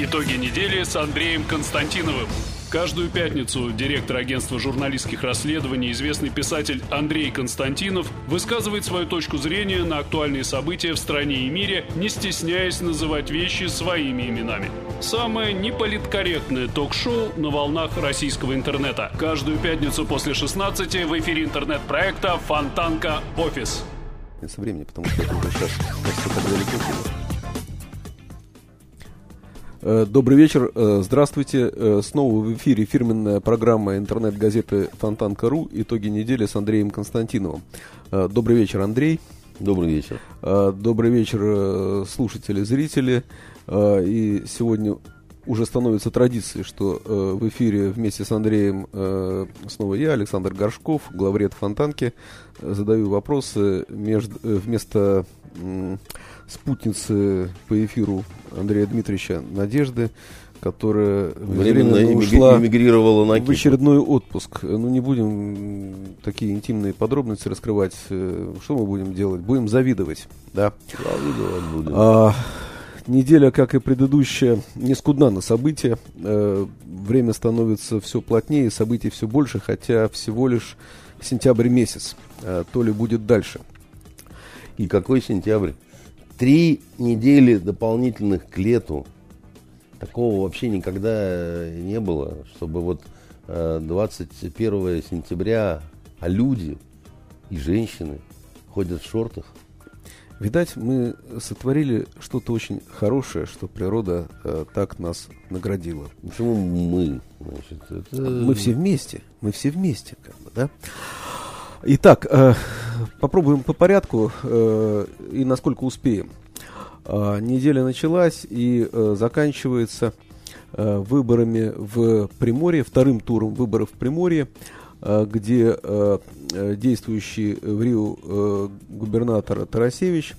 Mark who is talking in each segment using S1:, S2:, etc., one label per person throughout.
S1: Итоги недели с Андреем Константиновым. Каждую пятницу директор агентства журналистских расследований, известный писатель Андрей Константинов, высказывает свою точку зрения на актуальные события в стране и мире, не стесняясь называть вещи своими именами. Самое неполиткорректное ток-шоу на волнах российского интернета. Каждую пятницу после 16 в эфире интернет-проекта «Фонтанка Офис».
S2: Со времени, потому что это уже сейчас так. Э, добрый вечер, э, здравствуйте. Э, снова в эфире фирменная программа интернет-газеты Фонтанка.ру «Итоги недели» с Андреем Константиновым. Добрый вечер, Андрей.
S3: Добрый вечер.
S2: Добрый вечер, слушатели, зрители. И сегодня уже становится традицией, что в эфире вместе с Андреем снова я, Александр Горшков, главред Фонтанки, задаю вопросы между, вместо спутницы по эфиру Андрея Дмитриевича Надежды, которая
S3: временно, ушла эмигрировала на
S2: в очередной отпуск. Ну, не будем такие интимные подробности раскрывать. Э, что мы будем делать? Будем завидовать, да?
S3: Завидовать будем.
S2: А, неделя, как и предыдущая, не скудна на события. Э, время становится все плотнее, событий все больше, хотя всего лишь сентябрь месяц. Э, то ли будет дальше.
S3: И какой сентябрь? Три недели дополнительных к лету. Такого вообще никогда не было, чтобы вот 21 э, сентября, а люди и женщины ходят в шортах.
S2: Видать, мы сотворили что-то очень хорошее, что природа э, так нас наградила.
S3: Почему мы?
S2: Значит, это... Мы все вместе. Мы все вместе, как бы, да? Итак, э, попробуем по порядку э, и насколько успеем. Э, неделя началась и э, заканчивается э, выборами в Приморье, вторым туром выборов в Приморье, э, где э, э действующий в Рио э, губернатор Тарасевич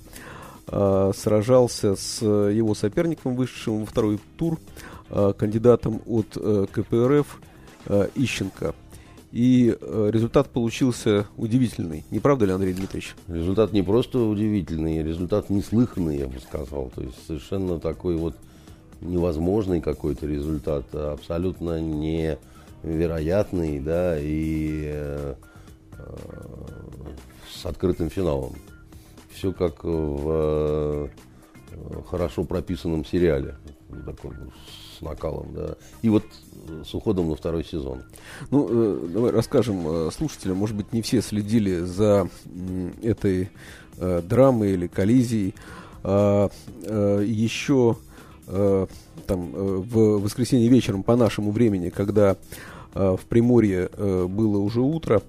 S2: э, сражался с его соперником, вышедшим во второй тур, э, кандидатом от э, КПРФ э, Ищенко. И э, результат получился удивительный. Не правда ли, Андрей Дмитриевич?
S3: Результат не просто удивительный, результат неслыханный, я бы сказал. То есть совершенно такой вот невозможный какой-то результат, абсолютно невероятный, да, и э, с открытым финалом. Все как в э, хорошо прописанном сериале, таком, с накалом, да. И вот с уходом на второй сезон.
S2: Ну, э, давай расскажем э, слушателям, может быть, не все следили за э, этой э, драмой или коллизией. А, э, еще э, там э, в воскресенье вечером по нашему времени, когда э, в Приморье э, было уже утро,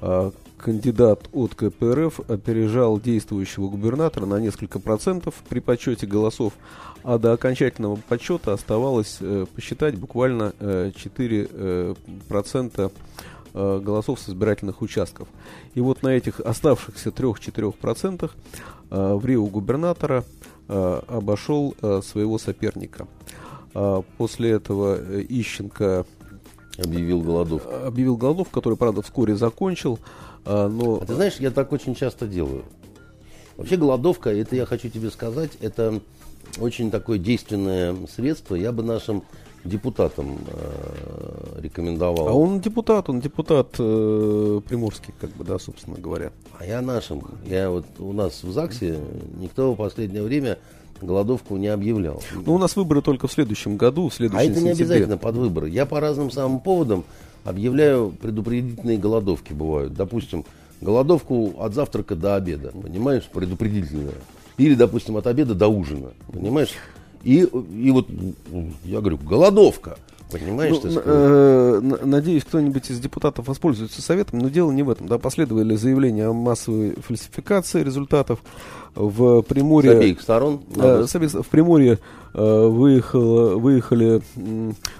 S2: э, кандидат от КПРФ опережал действующего губернатора на несколько процентов при подсчете голосов, а до окончательного подсчета оставалось э, посчитать буквально э, 4% э, процента, э, голосов с избирательных участков. И вот на этих оставшихся 3-4% э, в Рио губернатора э, обошел э, своего соперника. Э, после этого э, Ищенко
S3: объявил голодовку.
S2: Объявил голодовку, который, правда, вскоре закончил.
S3: Но... А ты знаешь, я так очень часто делаю. Вообще голодовка, это я хочу тебе сказать, это очень такое действенное средство. Я бы нашим депутатам э, рекомендовал.
S2: А он депутат, он депутат э, приморский, как бы, да, собственно говоря.
S3: А я нашим. Я вот у нас в ЗАГСе никто в последнее время голодовку не объявлял.
S2: Ну, у нас выборы только в следующем году, в следующем
S3: А это не обязательно под выборы. Я по разным самым поводам объявляю предупредительные голодовки бывают. Допустим, голодовку от завтрака до обеда, понимаешь, предупредительная. Или, допустим, от обеда до ужина, понимаешь? И, и вот я говорю, голодовка. Понимаешь, ну,
S2: э, надеюсь, кто-нибудь из депутатов воспользуется советом, но дело не в этом. Да, последовали заявления о массовой фальсификации результатов в Приморье. С
S3: обеих сторон?
S2: Э, в Приморье э, выехал, выехали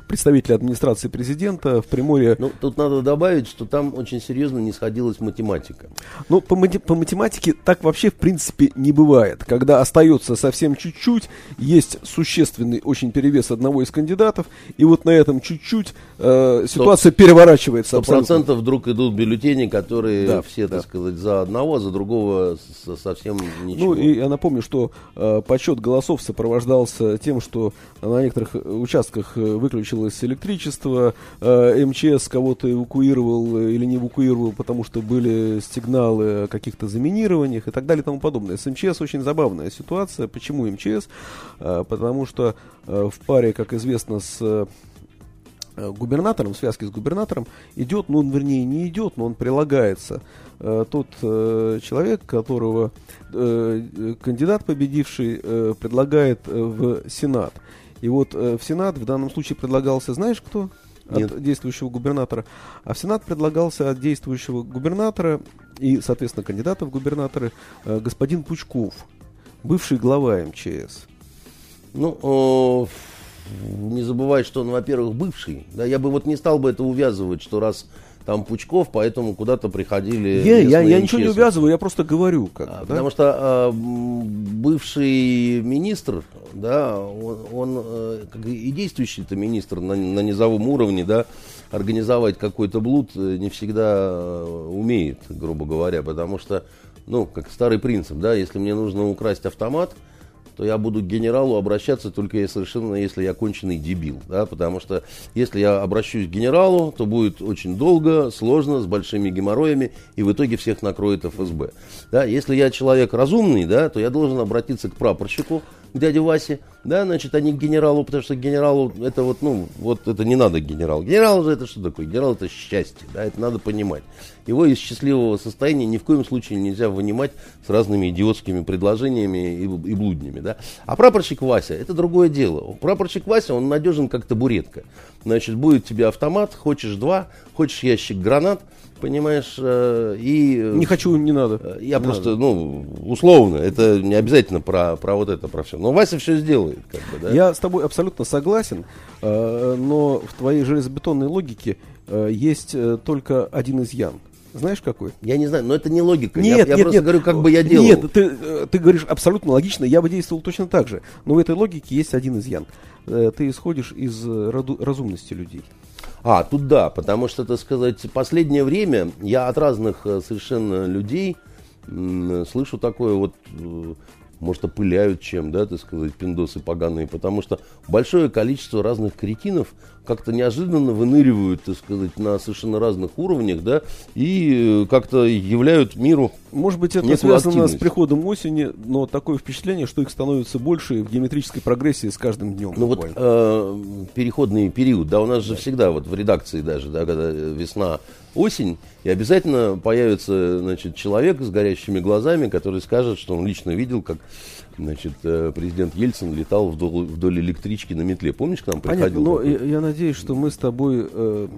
S2: представители администрации президента в Приморье.
S3: Ну, тут надо добавить, что там очень серьезно не сходилась математика.
S2: Ну, по, по математике так вообще в принципе не бывает. Когда остается совсем чуть-чуть, есть существенный очень перевес одного из кандидатов, и вот на этом чуть-чуть э, ситуация 100, переворачивается.
S3: Процентов вдруг идут бюллетени, которые да, все, да. так сказать, за одного, а за другого совсем ничего.
S2: Ну, и я напомню, что э, подсчет голосов сопровождался тем, что на некоторых участках выключилось электричество, МЧС кого-то эвакуировал или не эвакуировал, потому что были сигналы о каких-то заминированиях и так далее и тому подобное. С МЧС очень забавная ситуация. Почему МЧС? Потому что в паре, как известно, с губернатором, в связке с губернатором, идет, ну, он, вернее, не идет, но он прилагается э, тот э, человек, которого э, кандидат победивший э, предлагает э, в Сенат. И вот э, в Сенат в данном случае предлагался, знаешь кто?
S3: Нет.
S2: От действующего губернатора. А в Сенат предлагался от действующего губернатора и, соответственно, кандидата в губернаторы э, господин Пучков, бывший глава МЧС.
S3: Ну, не забывай, что он, во-первых, бывший. Да, я бы вот не стал бы это увязывать, что раз там Пучков, поэтому куда-то приходили.
S2: Я, я, я ничего не увязываю, я просто говорю. Как
S3: А,
S2: да?
S3: Потому что а, бывший министр, да, он, он, э, как и действующий-то министр на, на низовом уровне, да, организовать какой-то блуд э, не всегда э, умеет, грубо говоря, потому что, ну, как старый принцип, да, если мне нужно украсть автомат, то я буду к генералу обращаться только я совершенно, если я конченый дебил, да, потому что если я обращусь к генералу, то будет очень долго, сложно, с большими геморроями, и в итоге всех накроет ФСБ. Да, если я человек разумный, да, то я должен обратиться к прапорщику, к дяде Васе, да, значит, не к генералу, потому что генералу это вот, ну, вот это не надо генерал. Генерал же это что такое? Генерал это счастье, да, это надо понимать. Его из счастливого состояния ни в коем случае нельзя вынимать с разными идиотскими предложениями и, и блуднями, да. А прапорщик Вася, это другое дело. Прапорщик Вася, он надежен как табуретка. Значит, будет тебе автомат, хочешь два, хочешь ящик гранат, понимаешь, э, и...
S2: Не хочу, не надо.
S3: Э, Я
S2: Не
S3: просто,
S2: надо.
S3: ну, условно, это не обязательно про, про вот это, про все. Но Вася все сделает, как бы, да.
S2: Я с тобой абсолютно согласен, э, но в твоей железобетонной логике э, есть э, только один изъян. Знаешь какой?
S3: Я не знаю, но это не логика.
S2: Нет,
S3: я я
S2: нет,
S3: просто
S2: нет.
S3: говорю, как бы я делал.
S2: Нет, ты, э, ты говоришь абсолютно логично, я бы действовал точно так же. Но в этой логике есть один изъян. Э, Ты исходишь из э, разумности людей.
S3: А, тут да, потому что, так сказать, последнее время я от разных э, совершенно людей слышу такое вот, э, может, опыляют чем, да, так сказать, пиндосы поганые, потому что большое количество разных кретинов как-то неожиданно выныривают, так сказать, на совершенно разных уровнях, да, и э, как-то являют миру
S2: Может быть, это связано
S3: активность.
S2: с приходом осени, но такое впечатление, что их становится больше в геометрической прогрессии с каждым днем.
S3: Ну вот
S2: буквально.
S3: э, переходный период, да, у нас же всегда вот в редакции даже, да, когда весна, осень, и обязательно появится, значит, человек с горящими глазами, который скажет, что он лично видел, как, значит, э, президент Ельцин летал вдоль, вдоль электрички на метле. Помнишь, к нам
S2: Понятно,
S3: приходил?
S2: но
S3: такой?
S2: я, я надеюсь, что мы с тобой э,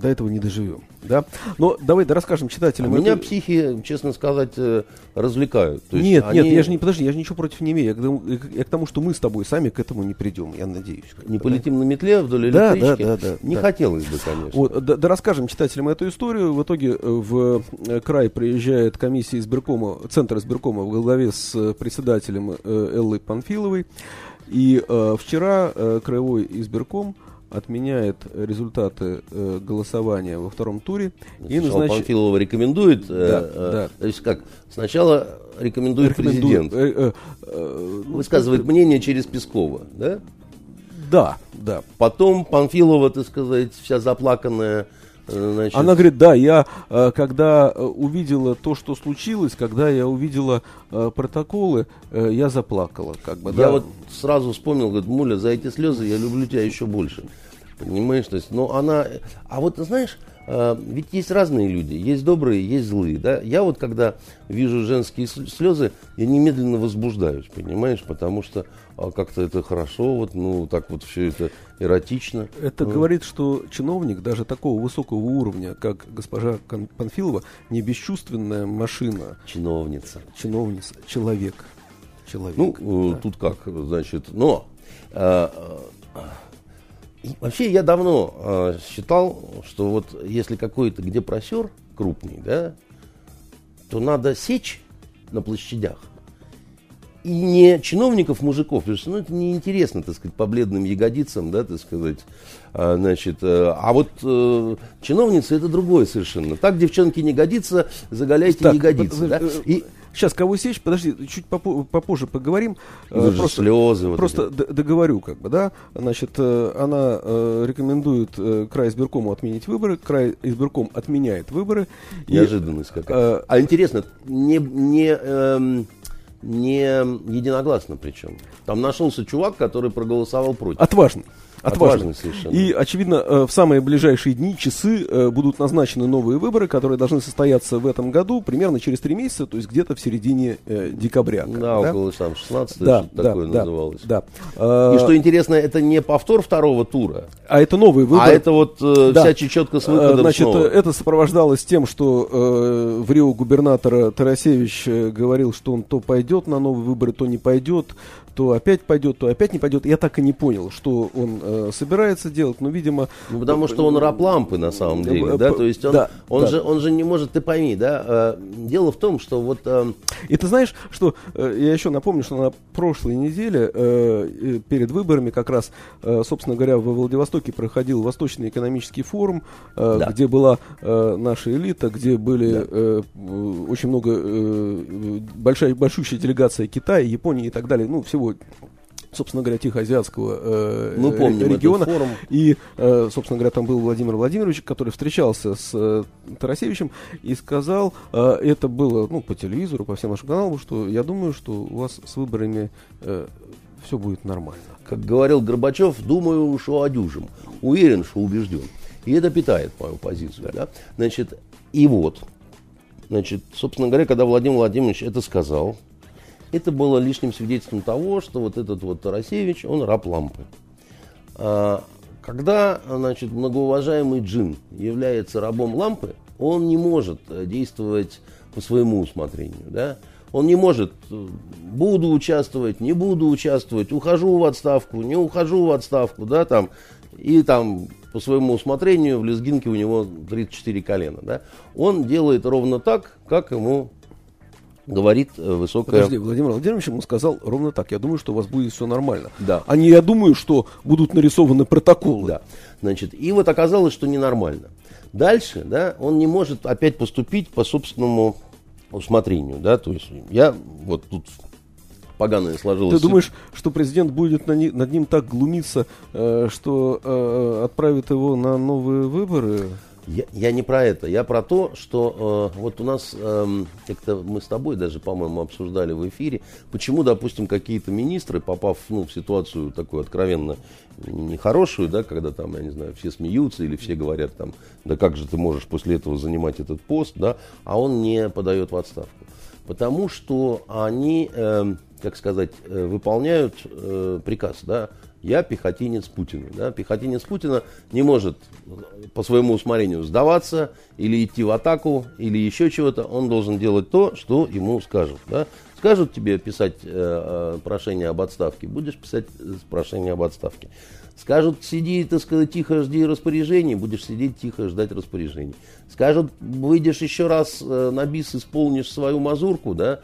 S2: до этого не доживем. Да? Но давай да расскажем
S3: А
S2: читателям.
S3: меня психи, честно сказать, э, развлекают. То есть
S2: Нет, нет,
S3: они-
S2: я же не подожди, я же ничего против не имею. Я к, тому, я к тому, что мы с тобой сами к этому не придем, я надеюсь.
S3: Не полетим на метле вдоль
S2: Да,
S3: электрички?
S2: да, да, да,
S3: Не
S2: да.
S3: хотелось бы, конечно.
S2: Вот, да, да расскажем читателям эту историю. В итоге э, в край приезжает комиссия избиркома, Центр избиркома в главе с председателем э, Эллой Панфиловой. И э, вчера э, краевой избирком отменяет результаты э, голосования во втором туре и
S3: Сначала
S2: назначит...
S3: Панфилова рекомендует, э,
S2: Да,
S3: э,
S2: да.
S3: то есть как, сначала рекомендует,
S2: рекомендует,
S3: президент,
S2: э, э, э,
S3: высказывает мнение через Пескова, да?
S2: Да, да.
S3: Потом Панфилова, так сказать, вся заплаканная, значит,
S2: Она говорит, да, я э, когда э, увидела то, что случилось, когда я увидела э, протоколы, я заплакала, как бы,
S3: я
S2: да.
S3: вот сразу вспомнил, говорит, Муля, за эти слезы я люблю тебя еще больше. Понимаешь, то есть, ну она, а вот знаешь, ведь есть разные люди, есть добрые, есть злые, да. Я вот когда вижу женские слезы, я немедленно возбуждаюсь, понимаешь, потому что а, как-то это хорошо, вот, ну так вот все это эротично.
S2: Это
S3: Ну,
S2: говорит, что чиновник даже такого высокого уровня, как госпожа Панфилова, не бесчувственная машина,
S3: чиновница.
S2: чиновница, человек. Человек.
S3: Ну, э,
S2: да.
S3: тут как, значит, но и вообще я давно э, считал, что вот если какой-то где просер крупный, да, то надо сечь на площадях. И не чиновников, мужиков, потому что ну, это неинтересно, так сказать, по бледным ягодицам, да, так сказать, а, значит, э, а вот э, чиновницы это другое совершенно. Так девчонки не годится, заголяйте
S2: Так,
S3: ягодицы,
S2: подожди,
S3: да.
S2: э,
S3: И
S2: сейчас кого сечь, подожди, чуть попо- попозже поговорим.
S3: Ну, же
S2: просто
S3: слезы. вот
S2: просто
S3: эти.
S2: договорю, как бы, да. Значит, э, она э, рекомендует э, край избиркому отменить выборы, край избирком отменяет выборы. И,
S3: Неожиданность какая.
S2: э,
S3: А интересно, не, не, эм, не единогласно причем. Там нашелся чувак, который проголосовал против.
S2: Отважный.
S3: Отважный
S2: Отважный.
S3: совершенно.
S2: И, очевидно, э, в самые ближайшие дни, часы э, будут назначены новые выборы, которые должны состояться в этом году, примерно через три месяца, то есть где-то в середине э, декабря. бы,
S3: да, около там 16
S2: да,
S3: что-то
S2: да,
S3: такое
S2: да,
S3: называлось.
S2: да.
S3: И что интересно, это не повтор второго тура,
S2: а это новые выборы.
S3: а это вот э,
S2: Да.
S3: вся чечетка с выходом
S2: Значит,
S3: снова.
S2: это сопровождалось тем, что э, в Рио губернатора Тарасевич говорил, что он то пойдет на новые выборы, то не пойдет, то опять пойдет, то опять не пойдет. Я так и не понял, что он э, собирается делать, но, видимо...
S3: Ну, потому что он раб лампы на самом деле,
S2: э,
S3: да, то есть он,
S2: да,
S3: он,
S2: да.
S3: Же, он же не может, ты пойми, да, э, дело в том, что вот э,
S2: И ты знаешь, что э, я еще напомню, что на прошлой неделе э, э, перед выборами как раз, э, собственно говоря, во Владивостоке проходил Восточный экономический форум, э,
S3: Да.
S2: где была э, наша элита, где были э, э, очень много э, э, большая большущая делегация Китая, Японии и так далее, ну всего собственно говоря, Тихоазиатского э,
S3: Мы помним
S2: региона.
S3: форум.
S2: И, э, собственно говоря, там был Владимир Владимирович, который встречался с э, Тарасевичем и сказал, э, это было ну, по телевизору, по всем нашим каналам, что я думаю, что у вас с выборами все будет нормально.
S3: как говорил Горбачев, думаю, что одюжим. Уверен, что убежден. И это питает мою позицию. Да? Значит, и вот, значит, собственно говоря, когда Владимир Владимирович это сказал, это было лишним свидетельством того, что вот этот вот Тарасевич, он раб лампы. А, когда, значит, многоуважаемый джин является рабом лампы, он не может э, действовать по своему усмотрению, да? Он не может, э, буду участвовать, не буду участвовать, ухожу в отставку, не ухожу в отставку, да, там, и там по своему усмотрению в лезгинке у него 34 колена, да. Он делает ровно так, как ему говорит э, высокая...
S2: Подожди, Владимир Владимирович ему сказал ровно так. Я думаю, что у вас будет все нормально.
S3: Да.
S2: А не я думаю, что будут нарисованы протоколы.
S3: Да. Значит, и вот оказалось, что ненормально. Дальше, да, он не может опять поступить по собственному усмотрению, да, то есть я вот тут поганое сложилось.
S2: Ты думаешь, что президент будет на ни- над ним так глумиться, э, что э, отправит его на новые выборы?
S3: Я, я не про это, я про то, что э, вот у нас эм, как-то мы с тобой даже, по-моему, обсуждали в эфире, почему, допустим, какие-то министры, попав ну, в ситуацию такую откровенно нехорошую, да, когда там, я не знаю, все смеются или все говорят там, да как же ты можешь после этого занимать этот пост, да, а он не подает в отставку. Потому что они, эм, как сказать, э, выполняют э, приказ, да, я пехотинец Путина. Да? Пехотинец Путина не может по своему усмотрению сдаваться или идти в атаку, или еще чего-то. Он должен делать то, что ему скажут. Да? Скажут тебе писать э, э, прошение об отставке, будешь писать э, прошение об отставке. Скажут, сиди, так сказать, тихо жди распоряжений, будешь сидеть тихо ждать распоряжений. Скажут, выйдешь еще раз э, на бис, исполнишь свою мазурку, да,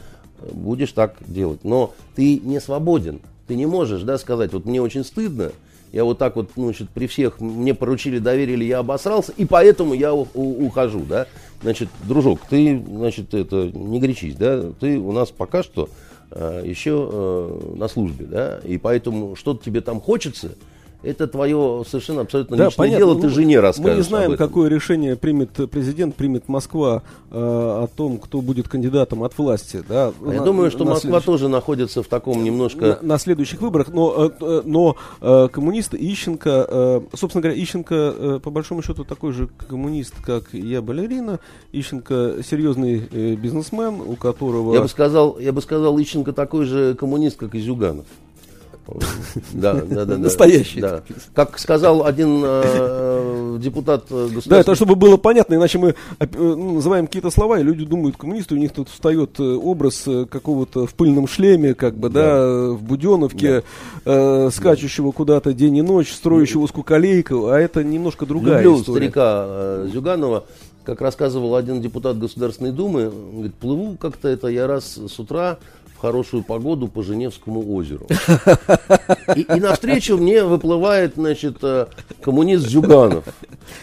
S3: будешь так делать. Но ты не свободен. Ты не можешь, да, сказать, вот мне очень стыдно, я вот так вот, ну, значит, при всех мне поручили, доверили, я обосрался, и поэтому я у- у- ухожу, да. Значит, дружок, ты, значит, это, не горячись, да, ты у нас пока что э, еще э, на службе, да, и поэтому что-то тебе там хочется, это твое совершенно абсолютно личное дело, ты
S2: Ну,
S3: жене расскажешь
S2: Мы не знаем, какое решение примет президент, примет Москва э, о том, кто будет кандидатом от власти. Да,
S3: А Я
S2: на-
S3: думаю, что
S2: на
S3: Москва
S2: следующих-
S3: тоже находится в таком немножко...
S2: на, на следующих выборах, но, э, э, но э, коммунисты Ищенко, э, собственно говоря, Ищенко э, по большому счету такой же коммунист, как я, балерина. Ищенко серьезный э, бизнесмен, у которого...
S3: Я бы сказал, я бы сказал, Ищенко такой же коммунист, как и Зюганов. Да, да, да, да.
S2: Настоящий.
S3: Да. Как сказал один э, депутат э,
S2: Да, это
S3: государственного
S2: чтобы было понятно, иначе мы э, ну, называем какие-то слова, и люди думают, коммунисты, у них тут встает э, образ какого-то в пыльном шлеме, как бы, да, э, в Буденовке, э, скачущего куда-то день и ночь, строящего скуколейку, а это немножко другая
S3: Люблю
S2: история.
S3: старика э, Зюганова. как рассказывал один депутат Государственной Думы, говорит, плыву как-то это я раз с утра в хорошую погоду по Женевскому озеру. И, и навстречу мне выплывает, значит, э, коммунист Зюганов.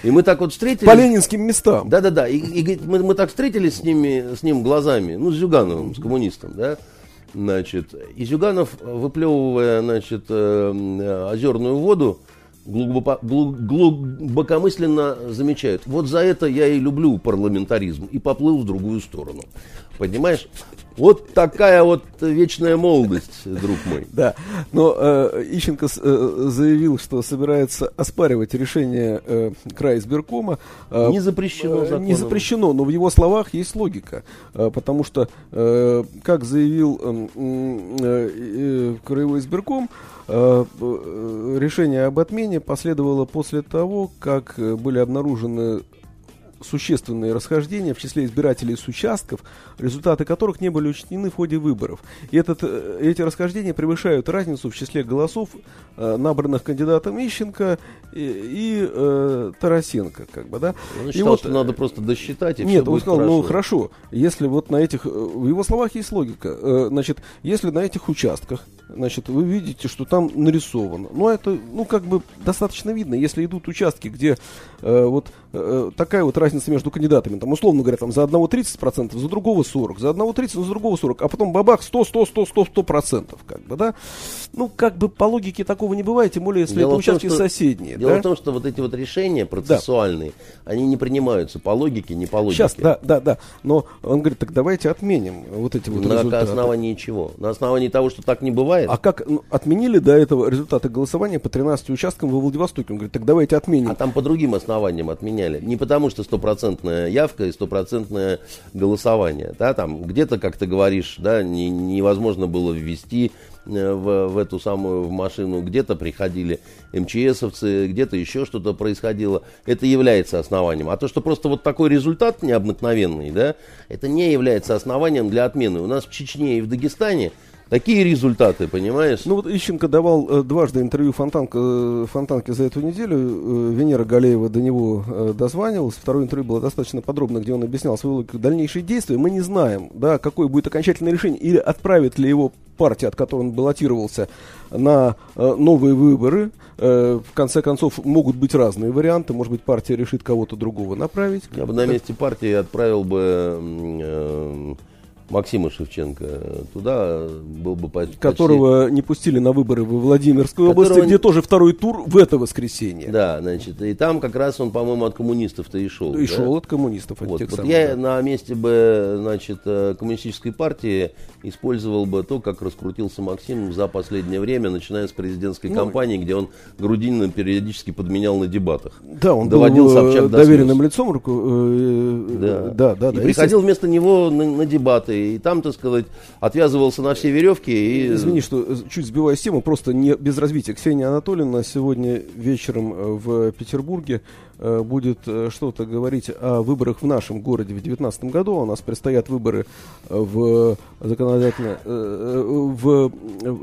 S3: И мы так вот встретились.
S2: По ленинским местам.
S3: Да-да-да. И, и мы, мы так встретились с, ними, с ним глазами, ну, с Зюгановым, с коммунистом, да. Значит, и Зюганов, выплевывая, значит, э, озерную воду, глубоко, глубокомысленно замечает, вот за это я и люблю парламентаризм, и поплыл в другую сторону. Понимаешь? Вот такая вот вечная молодость, друг мой.
S2: Да, но э, Ищенко э, заявил, что собирается оспаривать решение э, края избиркома.
S3: Э, не запрещено
S2: э, Не запрещено, но в его словах есть логика. Э, потому что, э, как заявил э, э, э, краевой избирком, э, решение об отмене последовало после того, как были обнаружены существенные расхождения в числе избирателей с участков, результаты которых не были учтены в ходе выборов. И этот, э, эти расхождения превышают разницу в числе голосов, э, набранных кандидатом Ищенко и, и э, Тарасенко. Как бы, да?
S3: Он считал, и вот, что надо просто досчитать, и
S2: Нет,
S3: все он
S2: сказал,
S3: хорошо.
S2: ну хорошо, если вот на этих, э, в его словах есть логика, э, значит, если на этих участках, значит, вы видите, что там нарисовано, ну это, ну как бы достаточно видно, если идут участки, где э, вот э, такая вот разница между кандидатами, там условно говоря, там за одного 30%, за другого 40, за одного 30, за другого 40, а потом бабах 100, 100, 100, 100, 100 процентов, как бы, да? Ну, как бы по логике такого не бывает, тем более, если дело это участки том, что, соседние.
S3: Дело
S2: да?
S3: в том, что вот эти вот решения процессуальные, да. они не принимаются по логике, не по логике.
S2: Сейчас, да, да, да. Но он говорит, так давайте отменим вот эти вот
S3: На
S2: результаты.
S3: основании чего? На основании того, что так не бывает?
S2: А как ну, отменили до этого результаты голосования по 13 участкам во Владивостоке? Он говорит, так давайте отменим.
S3: А там по другим основаниям отменяли. Не потому, что стопроцентная явка и стопроцентное голосование. Да, там где-то, как ты говоришь, да, не, невозможно было ввести э, в, в эту самую в машину, где-то приходили МЧСовцы, где-то еще что-то происходило. Это является основанием. А то, что просто вот такой результат необыкновенный, да, это не является основанием для отмены. У нас в Чечне и в Дагестане Такие результаты, понимаешь?
S2: Ну вот Ищенко давал э, дважды интервью Фонтанка, э, Фонтанке за эту неделю. Э, Венера Галеева до него э, дозванивалась. Второе интервью было достаточно подробно, где он объяснял свои дальнейшие действия. Мы не знаем, да, какое будет окончательное решение или отправит ли его партия, от которой он баллотировался, на э, новые выборы. Э, в конце концов, могут быть разные варианты. Может быть, партия решит кого-то другого направить.
S3: Я бы на месте партии отправил бы... Э, Максима Шевченко туда был бы почти...
S2: Которого не пустили на выборы в Владимирской Которого... области, где тоже второй тур в это воскресенье.
S3: Да, значит, и там как раз он, по-моему, от коммунистов-то и шел.
S2: И
S3: да?
S2: шел от коммунистов. От
S3: вот,
S2: тех
S3: вот
S2: самых,
S3: я
S2: да.
S3: на месте бы, значит, э, коммунистической партии использовал бы то, как раскрутился Максим за последнее время, начиная с президентской ну, кампании, где он Грудинина периодически подменял на дебатах.
S2: Да, он Доводил был Собчак доверенным лицом. Руку, э, да. да, да,
S3: и
S2: да,
S3: приходил вместо него на, на дебаты и там, так сказать, отвязывался на все веревки. И...
S2: Извини, что чуть сбиваю тему, просто не без развития. Ксения Анатольевна сегодня вечером э, в Петербурге будет э, что-то говорить о выборах в нашем городе в 2019 году. У нас предстоят выборы в законодательно, в,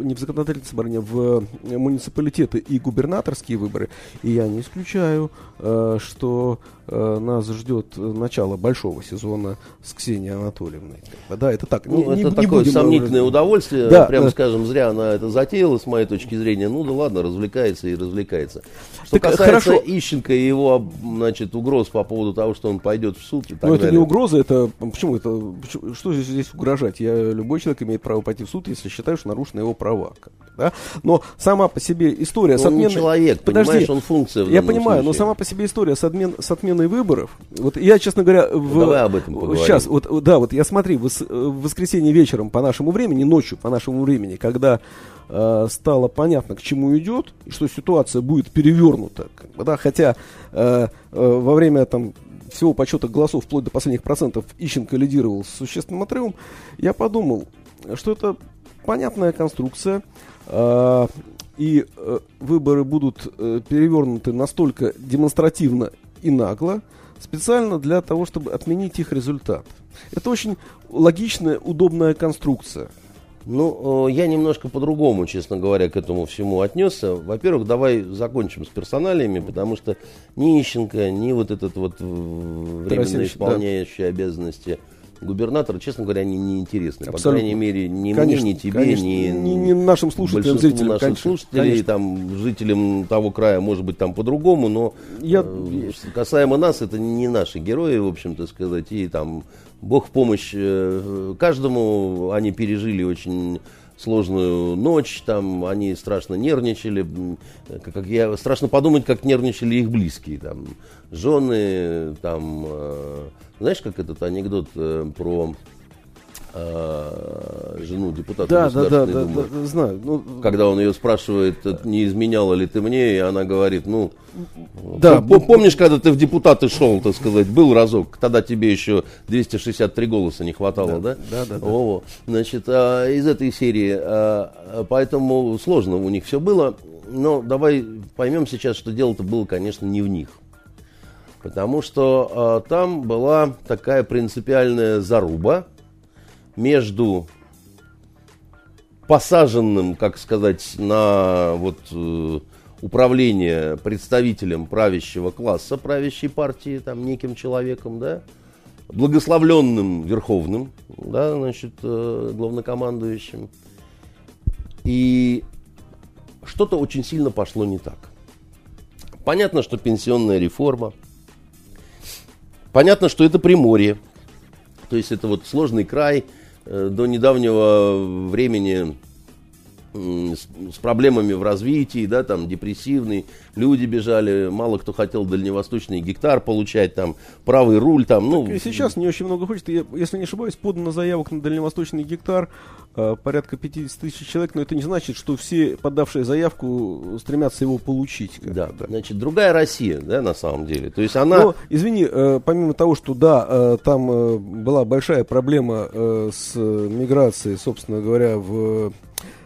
S2: не в законодательном собрании, в муниципалитеты и губернаторские выборы. И я не исключаю, что нас ждет начало большого сезона с Ксенией Анатольевной. Да, это так.
S3: Ну, не, это не, такое будем сомнительное удовольствие, да, прямо да. скажем, зря она это затеяла, с моей точки зрения. Ну да ладно, развлекается и развлекается. Что так, касается хорошо. Ищенко и его, значит, угроз по поводу того, что он пойдет в суд и так
S2: Ну
S3: это
S2: не угроза, это почему это почему, что здесь, здесь угрожать? Я любой человек имеет право пойти в суд, если считаю, что нарушены его права. Да? Но сама по себе история
S3: он
S2: с отменой...
S3: не человек,
S2: Подожди,
S3: понимаешь, он функция.
S2: я понимаю, случае. но сама по себе история с, отмен... с отменой выборов. Вот я, честно говоря, в...
S3: ну, давай об этом поговорим.
S2: Сейчас, вот, да, вот я смотри, в, в воскресенье вечером по нашему времени, ночью по нашему времени, когда э, стало понятно, к чему идет, и что ситуация будет перевернута, как бы, да, хотя э, э, во время там всего подсчета голосов вплоть до последних процентов Ищенко лидировал с существенным отрывом, я подумал, что это понятная конструкция, э, и э, выборы будут э, перевернуты настолько демонстративно и нагло, специально для того, чтобы отменить их результат. Это очень логичная, удобная конструкция.
S3: Ну, я немножко по-другому, честно говоря, к этому всему отнесся. Во-первых, давай закончим с персоналиями, потому что ни Ищенко, ни вот этот вот временно исполняющий да. обязанности губернатора, честно говоря, они не интересны. По крайней мере, ни конечно, мне, ни тебе, конечно, ни,
S2: ни, ни нашим слушателям,
S3: зрителям. наших конечно, слушателей, конечно. там, жителям того края, может быть, там по-другому, но Я... э, касаемо нас, это не наши герои, в общем-то сказать, и там Бог в помощь э, каждому, они пережили очень сложную ночь, там они страшно нервничали, как я страшно подумать, как нервничали их близкие, там жены, там э, знаешь, как этот анекдот э, про э, жену депутата
S2: да, Государственной да, да, Думы. Да, да, знаю. Ну,
S3: Когда он ее спрашивает, не изменяла ли ты мне, и она говорит, ну, да, пом- помнишь, когда ты в депутаты шел, так сказать, был разок, тогда тебе еще 263 голоса не хватало, да?
S2: Да, да, да.
S3: О, значит, а, из этой серии, а, поэтому сложно у них все было, но давай поймем сейчас, что дело-то было, конечно, не в них. Потому что э, там была такая принципиальная заруба между посаженным, как сказать, на вот, э, управление представителем правящего класса, правящей партии, там, неким человеком, да, благословленным верховным, да, значит, э, главнокомандующим. И что-то очень сильно пошло не так. Понятно, что пенсионная реформа – Понятно, что это Приморье. То есть это вот сложный край. Э, до недавнего времени с, проблемами в развитии, да, там депрессивный, люди бежали, мало кто хотел дальневосточный гектар получать, там правый руль, там, ну.
S2: Так и сейчас не очень много хочет. Я, если не ошибаюсь, подано заявок на дальневосточный гектар э, порядка 50 тысяч человек, но это не значит, что все подавшие заявку стремятся его получить.
S3: Да, да, значит, другая Россия, да, на самом деле. То есть она. Но,
S2: извини, э, помимо того, что да, э, там э, была большая проблема э, с миграцией, собственно говоря, в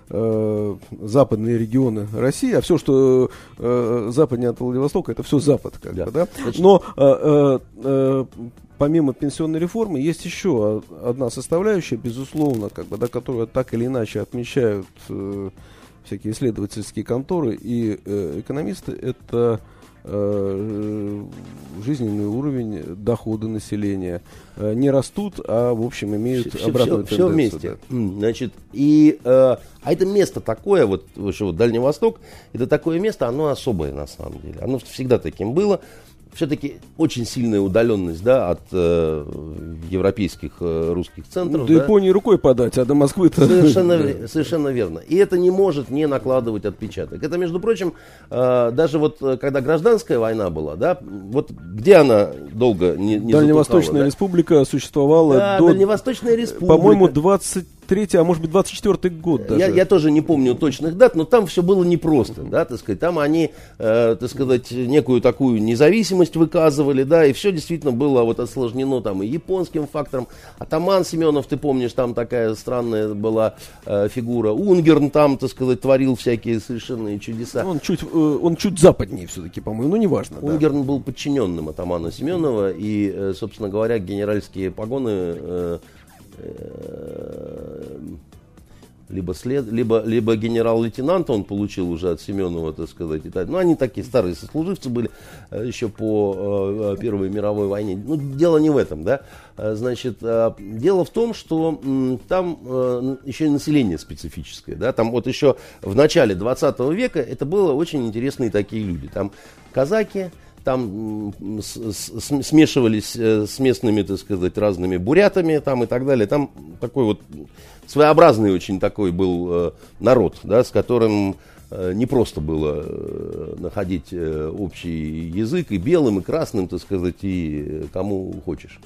S2: э, западные регионы России, а все, что э, западнее от Владивостока, это все Запад, как да. бы, да. Но э, э, э, помимо пенсионной реформы есть еще одна составляющая, безусловно, как бы, да, которую так или иначе отмечают э, всякие исследовательские конторы и э, экономисты, это Э, жизненный уровень дохода населения э, не растут, а в общем имеют все, обратную
S3: все, тенденцию. Все вместе. Да. Значит, и, э, а это место такое, вот, вот Дальний Восток, это такое место, оно особое на самом деле. Оно всегда таким было все-таки очень сильная удаленность да, от э, европейских э, русских центров.
S2: До да? Японии рукой подать, а до Москвы-то...
S3: Совершенно, совершенно верно. И это не может не накладывать отпечаток. Это, между прочим, э, даже вот э, когда гражданская война была, да, вот где она долго не, не
S2: Дальневосточная да? республика существовала
S3: да, до... Дальневосточная республика.
S2: По-моему, 20 23 а может быть 24 год даже.
S3: Я, я тоже не помню точных дат, но там все было непросто, да, так сказать. Там они, э, так сказать, некую такую независимость выказывали, да, и все действительно было вот осложнено там и японским фактором. Атаман Семенов, ты помнишь, там такая странная была э, фигура. Унгерн там, так сказать, творил всякие совершенные чудеса.
S2: Он чуть, э, он чуть западнее все-таки, по-моему, ну неважно.
S3: Унгерн да. был подчиненным атамана Семенова, и, э, собственно говоря, генеральские погоны Э, либо, след, либо, либо генерал-лейтенанта он получил уже от Семенова, так сказать. И так. Ну, они такие старые сослуживцы были э, еще по э, Первой мировой войне. Ну, дело не в этом, да. Значит, дело в том, что там еще и население специфическое, да. Там вот еще в начале 20 века это было очень интересные такие люди. Там казаки, там смешивались э, с местными, так сказать, разными бурятами там и так далее. Там такой вот своеобразный очень такой был э, народ, да, с которым э, не просто было находить общий язык и белым, и красным, так сказать, и кому хочешь.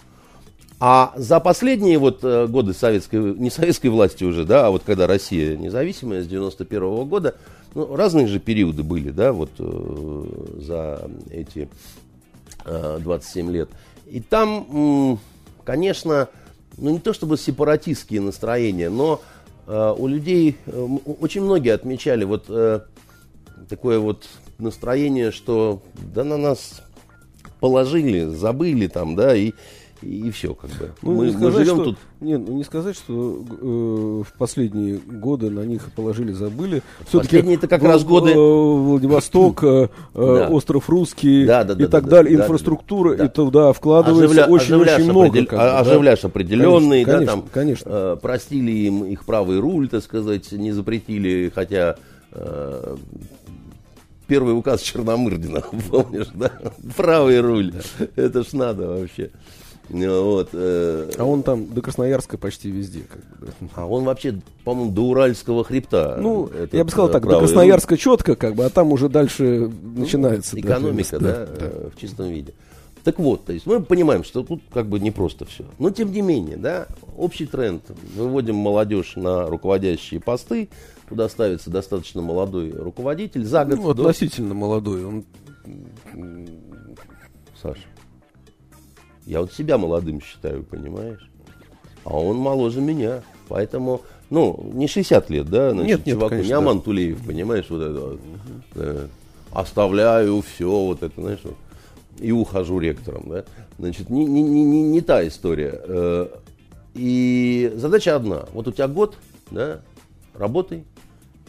S3: А за последние вот годы советской, не советской власти уже, да, а вот когда Россия независимая с 91 -го года, ну, разные же периоды были, да, вот э, за эти э, 27 лет. И там, э, конечно, ну не то чтобы сепаратистские настроения, но э, у людей, э, очень многие отмечали вот э, такое вот настроение, что да на нас положили, забыли там, да, и, и все как бы.
S2: Ну,
S3: мы,
S2: не
S3: мы
S2: сказать,
S3: живем
S2: что,
S3: тут.
S2: Нет, ну не сказать, что э, в последние годы на них положили, забыли. Все-таки
S3: Последние-то как раз годы-
S2: Владивосток, э, э,
S3: Да.
S2: остров Русский
S3: Да, да, да,
S2: и так
S3: да,
S2: далее,
S3: да,
S2: инфраструктура,
S3: да.
S2: и туда вкладывается
S3: Оживля-
S2: очень-очень много.
S3: определ-
S2: как бы,
S3: а-
S2: да.
S3: оживляш определенный, да,
S2: Конечно,
S3: там,
S2: конечно.
S3: э, простили им их правый руль, так сказать, не запретили, хотя э, первый указ Черномырдина, помнишь, да? Правый руль, это ж надо вообще. Ну, Вот, э,
S2: А он там до Красноярска почти везде. Как бы, да.
S3: а он вообще, по-моему, до Уральского хребта.
S2: Ну,
S3: этот,
S2: я бы сказал
S3: э,
S2: так, до
S3: правый руль.
S2: Красноярска четко, как бы, а там уже дальше начинается. да,
S3: Экономика, да, э, в чистом виде. Так вот, то есть мы понимаем, что тут как бы не просто все. Но тем не менее, да, общий тренд. Выводим молодежь на руководящие посты, туда ставится достаточно молодой руководитель за год.
S2: Ну,
S3: до-
S2: относительно молодой. Он
S3: Саша, я вот себя молодым считаю, понимаешь? А он моложе меня. Поэтому, ну, не 60 лет, да, значит,
S2: Нет, нет,
S3: чуваку,
S2: конечно,
S3: не
S2: да.
S3: Аман Тулеев, понимаешь, вот это вот. Э, оставляю все, вот это, знаешь, вот, и ухожу ректором, да. Значит, не, не, не, не, не та история. Э, и задача одна. Вот у тебя год, да, работай,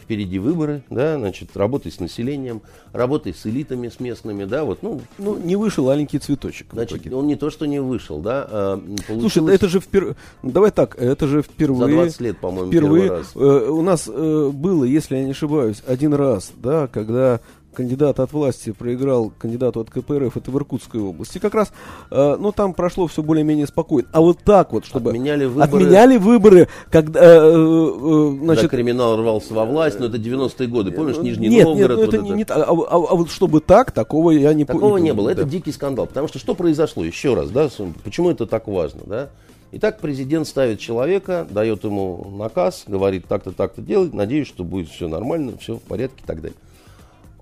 S3: впереди выборы, да, значит, работай с населением, работай с элитами, с местными, да, вот, ну,
S2: ну, не вышел аленький цветочек.
S3: Значит, он не то, что не вышел, да, а, м,
S2: Слушай,
S3: получилось
S2: это же впервые... Давай так, это же впервые...
S3: за 20 лет, по-моему,
S2: Впервые
S3: первый раз.
S2: э, у нас э, было, если я не ошибаюсь, один раз, да, когда кандидат от власти проиграл кандидату от КПРФ, это в Иркутской области. Как раз, э, ну, там прошло все более-менее спокойно. А вот так вот, чтобы...
S3: Отменяли выборы.
S2: Отменяли выборы, когда, э, э,
S3: Когда
S2: значит...
S3: криминал рвался во власть, но это 90-е годы, помнишь, Нижний
S2: нет,
S3: Новгород.
S2: нет, ну, это
S3: вот
S2: не, не так. А, а- а вот чтобы так, такого я не
S3: Такого
S2: помню.
S3: не было, это
S2: Да.
S3: дикий скандал, потому что что произошло, еще раз, да, почему это так важно, да? Итак, президент ставит человека, дает ему наказ, говорит так-то, так-то делать, надеюсь, что будет все нормально, все в порядке и так далее.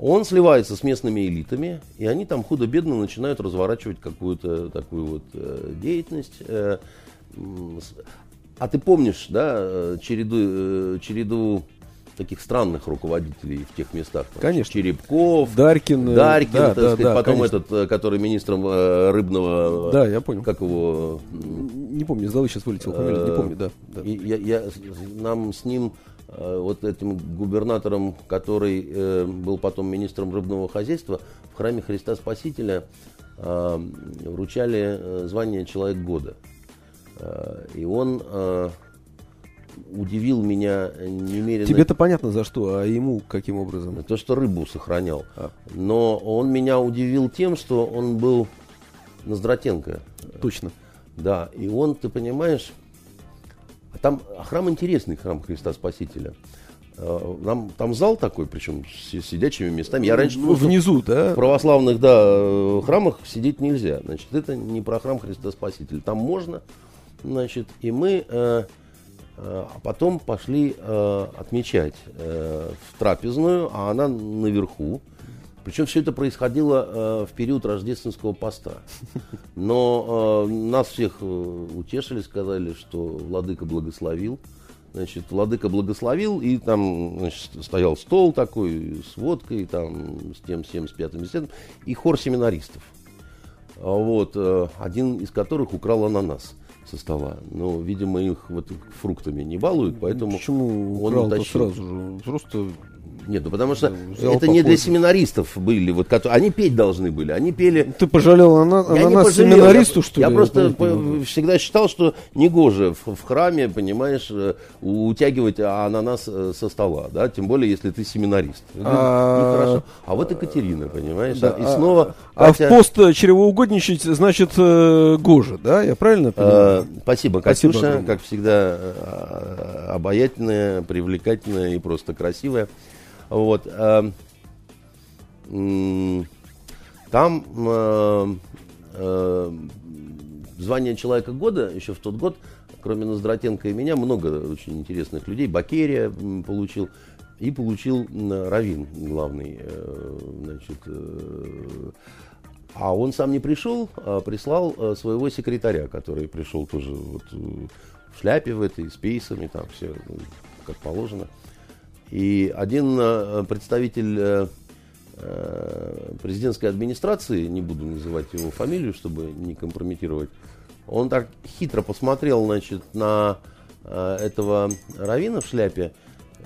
S3: Он сливается с местными элитами, и они там худо-бедно начинают разворачивать какую-то такую вот э, деятельность. э, а ты помнишь, да, э, череду, э, череду таких странных руководителей в тех местах? Там,
S2: Конечно.
S3: Черепков,
S2: Даркин, э,
S3: Даркин,
S2: да,
S3: так
S2: да,
S3: сказать,
S2: да,
S3: потом
S2: конечно.
S3: этот, э, который министром э, рыбного,
S2: Да, я понял.
S3: как его,
S2: Не помню, из головы сейчас вылетел фамилия, не помню, да. да.
S3: и я, я- нам с ним, вот этим губернатором, который э, был потом министром рыбного хозяйства, в храме Христа Спасителя э, вручали э, звание Человек года. Э, и он э, удивил меня немерено.
S2: Тебе-то понятно за что, а ему каким образом?
S3: То, что рыбу сохранял.
S2: А.
S3: Но он меня удивил тем, что он был Ноздратенко.
S2: Точно.
S3: Да, и он, ты понимаешь, а там а храм интересный, храм Христа Спасителя. Э, Нам, там зал такой, причем с сидячими местами. Я раньше что
S2: Внизу, да?
S3: в православных да, э, храмах сидеть нельзя. Значит, это не про храм Христа Спасителя. Там можно. Значит, и мы э, э, а потом пошли э, отмечать э, в трапезную, а она наверху. Причем все это происходило э, в период рождественского поста. Но э, нас всех э, утешили, сказали, что владыка благословил. Значит, владыка благословил, и там значит, стоял стол такой с водкой, там, с тем, с тем, с пятым, с пятым, и хор семинаристов. А Вот, э, один из которых украл ананас со стола. Но, видимо, их вот фруктами не балуют, поэтому
S2: Почему
S3: он
S2: украл-то
S3: утащил.
S2: сразу же? Просто
S3: Нет, ну потому что
S2: Взял
S3: это не для семинаристов были, вот, которые, они петь должны были, они пели
S2: ты пожалел ана-
S3: я не пожалел,
S2: семинаристу,
S3: я,
S2: что
S3: я
S2: ли?
S3: просто
S2: не могу.
S3: по- всегда считал, что негоже в, в храме, понимаешь, э, утягивать ананас э, со стола, да, тем более, если ты семинарист. Это
S2: А-
S3: Нехорошо. А вот Екатерина, понимаешь,
S2: Да,
S3: и
S2: а-
S3: снова...
S2: А в
S3: Катя-
S2: пост э, чревоугодничать, значит, э, гоже, да? Я правильно понимаю?
S3: Э, Спасибо,
S2: Спасибо
S3: Катюша,
S2: огромное.
S3: как всегда, э, обаятельная, привлекательная и просто красивая. Вот. э, Там э, э, звание Человека года еще в тот год, кроме Ноздратенко и меня, много очень интересных людей. Бакерия получил. И получил Равин, главный, э, значит, э, а он сам не пришел, а прислал э, своего секретаря, который пришел тоже вот, э, в шляпе в этой, с пейсами, там все э, как положено. И один э, представитель э, э, президентской администрации, не буду называть его фамилию, чтобы не компрометировать, Он так хитро посмотрел, значит, на этого Равина в шляпе,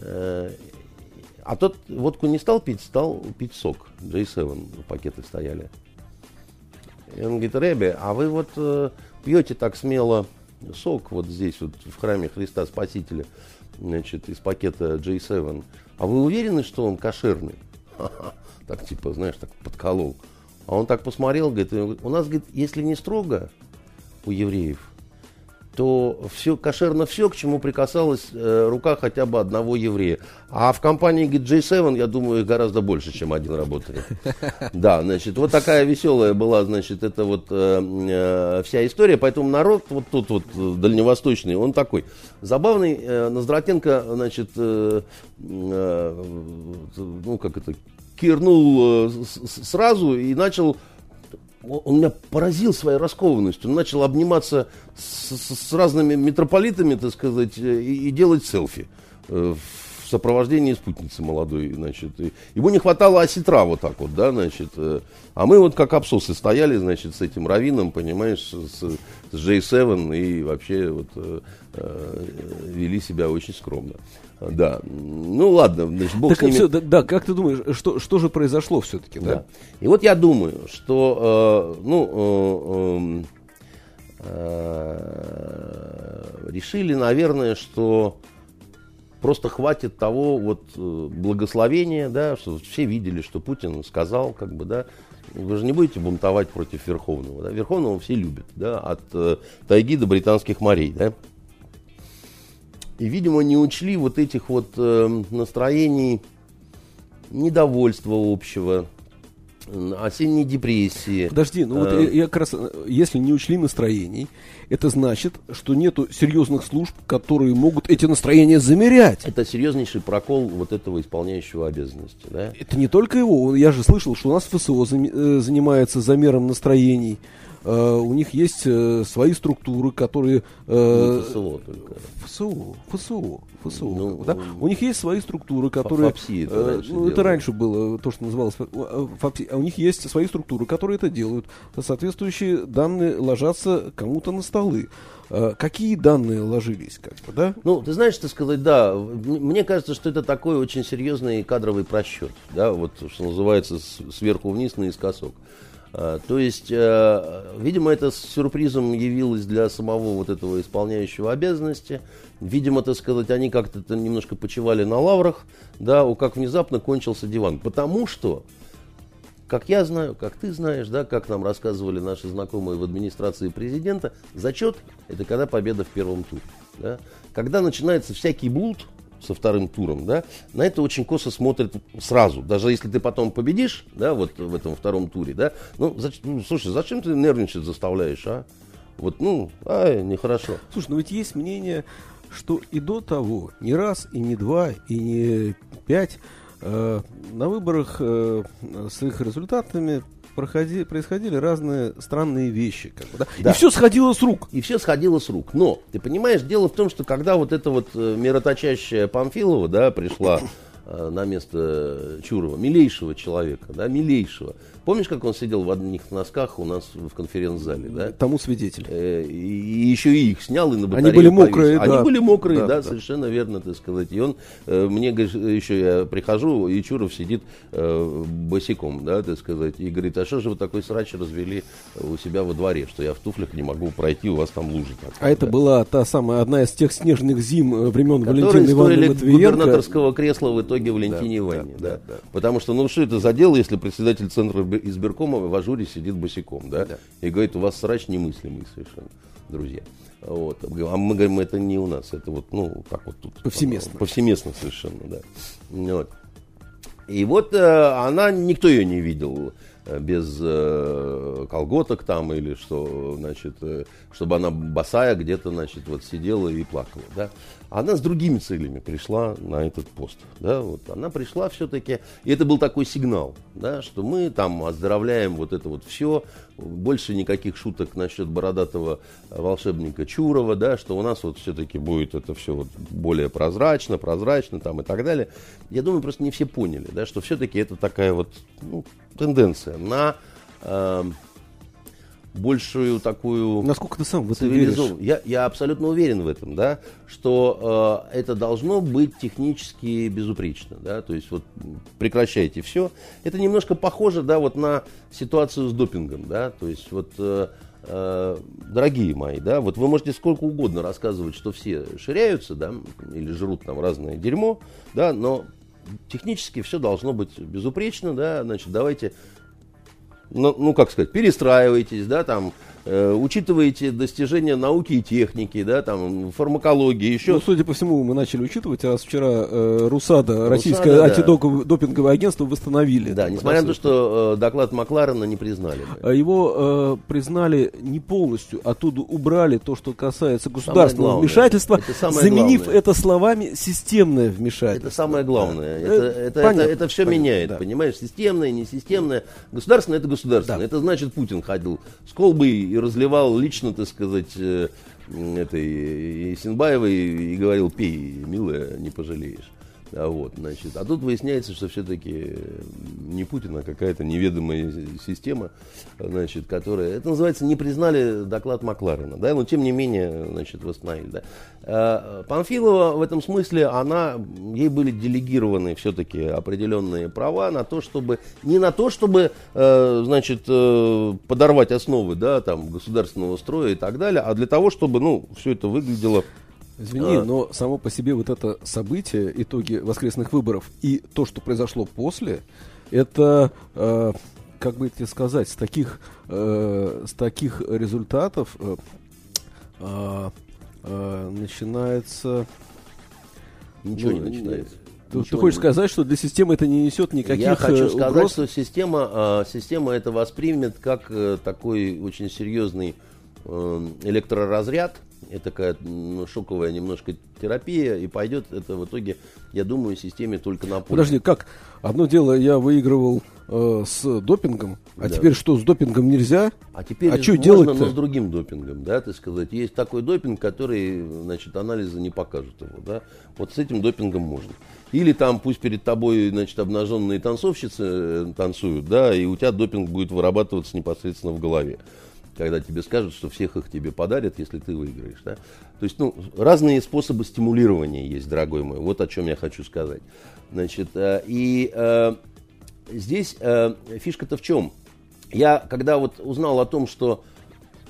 S3: а тот водку не стал пить, стал пить сок. J7 пакеты стояли. И он говорит, Рэбе, а вы вот пьете так смело сок вот здесь, вот в храме Христа Спасителя, значит, из пакета J7. А вы уверены, что он кошерный? Так, типа, знаешь, так подколол. А он так посмотрел, говорит, у нас, говорит, если не строго у евреев, то все кошерно все, к чему прикасалась э, рука хотя бы одного еврея. А в компании говорит, J7, я думаю, их гораздо больше, чем один работает. Да, значит, вот такая веселая была, значит, это вот э, э, вся история. Поэтому народ вот тут вот дальневосточный, он такой забавный. Э, Ноздратенко, значит, э, э, ну как это, кирнул э, сразу и начал он меня поразил своей раскованностью. Он начал обниматься с, с, с разными митрополитами, так сказать, э, и, и делать селфи э, в сопровождении спутницы молодой, значит. И ему не хватало осетра вот так вот, да, значит. Э, а мы вот как абсосы стояли, значит, с этим раввином, понимаешь, с, с J7 и вообще вот э, вели себя очень скромно. Да. Ну ладно, значит, бог
S2: так,
S3: с ними.
S2: Все, да, да, как ты думаешь, что, что же произошло все-таки? Да? да.
S3: И вот я думаю, что э, ну, э, э, решили, наверное, что просто хватит того вот э, благословения, да, что все видели, что Путин сказал, как бы, да, вы же не будете бунтовать против Верховного. Да? Верховного все любят, да, от э, тайги до британских морей, да. И, видимо, не учли вот этих вот э, настроений недовольства общего, осенней депрессии.
S2: Подожди, ну вот я, я как раз, если не учли настроений, это значит, что нету серьезных служб, которые могут эти настроения замерять.
S3: Это серьезнейший прокол вот этого исполняющего обязанности, да?
S2: Это не только его. Я же слышал, что у нас ФСО э, занимается замером настроений. Э, у них есть э, свои структуры, которые...
S3: Э, ФСО только.
S2: ФСО, ФСО, ФСО. Ну, да? У них есть свои структуры, которые...
S3: ФАПСИ это раньше
S2: Ну, это раньше было то, что называлось ФАПСИ. А у них есть свои структуры, которые это делают. Соответствующие данные ложатся кому-то на столы. Какие данные ложились, как бы, да?
S3: Ну, ты знаешь, что сказать, да, мне кажется, что это такой очень серьезный кадровый просчет, да, вот, что называется, сверху вниз наискосок. А, то есть, э, видимо, это сюрпризом явилось для самого вот этого исполняющего обязанности. Видимо, так сказать, они как-то немножко почивали на лаврах, да, как внезапно кончился диван. Потому что, как я знаю, как ты знаешь, да, как нам рассказывали наши знакомые в администрации президента, зачет – это когда победа в первом туре. Да? Когда начинается всякий блуд, со вторым туром, да, на это очень косо смотрят сразу. Даже если ты потом победишь, да, вот в этом втором туре, да, ну, зач, ну слушай, зачем ты нервничать заставляешь, а? Вот, ну, ай, нехорошо.
S2: Слушай, ну ведь есть мнение, что и до того, не раз, и не два, и не пять, э, на выборах э, с их результатами проходи, происходили разные странные вещи. Как бы, да? Да. И все сходило с рук.
S3: И все сходило с рук. Но, ты понимаешь, дело в том, что когда вот эта вот э, мироточащая Памфилова, да, пришла на место Чурова, милейшего человека, да, милейшего, Помнишь, как он сидел в одних носках у нас в конференц-зале, да?
S2: Тому свидетель.
S3: Э, и еще и их снял и на батарею
S2: Они были мокрые,
S3: повесил. да. Они были мокрые, да, да, да, совершенно верно, так сказать. И он, э, мне, еще я прихожу, и Чуров сидит э, босиком, да, так сказать, и говорит, а что же вы такой срач развели у себя во дворе, что я в туфлях не могу пройти, у вас там лужи. Так,
S2: а да. это была та самая, одна из тех снежных зим времен Валентины Ивановны Матвиенко.
S3: губернаторского кресла в итоге Валентине да, Ивановне, да, да, да. Потому что, ну, что это за дело, если председатель Центра избиркома в ажуре сидит босиком, да? да, и говорит, у вас срач немыслимый совершенно, друзья. Вот. А мы говорим, это не у нас, это вот, ну, как вот тут.
S2: Повсеместно.
S3: Повсеместно совершенно, да. Вот. И вот э, она, никто ее не видел э, без э, колготок там или что, значит, э, чтобы она босая где-то, значит, вот сидела и плакала, да. Она с другими целями пришла на этот пост. Да, вот она пришла все-таки, и это был такой сигнал, да, что мы там оздоровляем вот это вот все, больше никаких шуток насчет бородатого волшебника Чурова, да, что у нас вот все-таки будет это все вот более прозрачно, прозрачно там и так далее. Я думаю, просто не все поняли, да, что все-таки это такая вот ну, тенденция на э, большую такую...
S2: Насколько ты сам в это веришь?
S3: Я, я абсолютно уверен в этом, да, что э, это должно быть технически безупречно, да, то есть вот прекращайте все. Это немножко похоже, да, вот на ситуацию с допингом, да, то есть вот... Э, э, дорогие мои, да, вот вы можете сколько угодно рассказывать, что все ширяются, да, или жрут там разное дерьмо, да, но технически все должно быть безупречно, да, значит, давайте ну, ну, как сказать, перестраивайтесь, да, там, учитываете достижения науки и техники, да, там, фармакологии, еще.
S2: Ну, судя по всему, мы начали учитывать, раз вчера э, РУСАДА, российское да. антидопинговое агентство, восстановили.
S3: Да, несмотря на то, что э, доклад Макларена не признали.
S2: А его э, признали не полностью, оттуда убрали то, что касается государственного вмешательства, это заменив главное. это словами системное вмешательство.
S3: Это самое главное. Да. Это, это, это, это, это все понятно, меняет, да. понимаешь, системное, несистемное. Государственное это государственное. Да. Это значит, Путин ходил с колбой и разливал лично, так сказать, э, этой Синбаевой и говорил, пей, милая, не пожалеешь. А, вот, значит, а тут выясняется, что все-таки не Путин, а какая-то неведомая система, значит, которая... Это называется, не признали доклад Макларена, да, но тем не менее, значит, восстановили, да. А, Памфилова в этом смысле, она, ей были делегированы все-таки определенные права на то, чтобы, не на то, чтобы, э, значит, э, подорвать основы, да, там, государственного строя и так далее, а для того, чтобы, ну, все это выглядело
S2: Извини, а... но само по себе вот это событие, итоги воскресных выборов и то, что произошло после, это, э, как бы тебе сказать, с таких, э, с таких результатов э, э, э, начинается...
S3: Ничего ну, не начинается.
S2: Ты, ты хочешь не... сказать, что для системы это не несет никаких Я
S3: хочу сказать,
S2: угроз?
S3: что система, э, система это воспримет как э, такой очень серьезный э, электроразряд, это такая ну, шоковая немножко терапия, и пойдет это в итоге, я думаю, системе только на пользу.
S2: Подожди, как? Одно дело, я выигрывал э, с допингом, а да. теперь что, с допингом нельзя?
S3: А теперь а что делать но с другим допингом, да, так сказать. Есть такой допинг, который, значит, анализы не покажут его, да. Вот с этим допингом можно. Или там пусть перед тобой, значит, обнаженные танцовщицы э, танцуют, да, и у тебя допинг будет вырабатываться непосредственно в голове когда тебе скажут, что всех их тебе подарят, если ты выиграешь. Да? То есть, ну, разные способы стимулирования есть, дорогой мой. Вот о чем я хочу сказать. Значит, э, и э, здесь э, фишка-то в чем? Я, когда вот узнал о том, что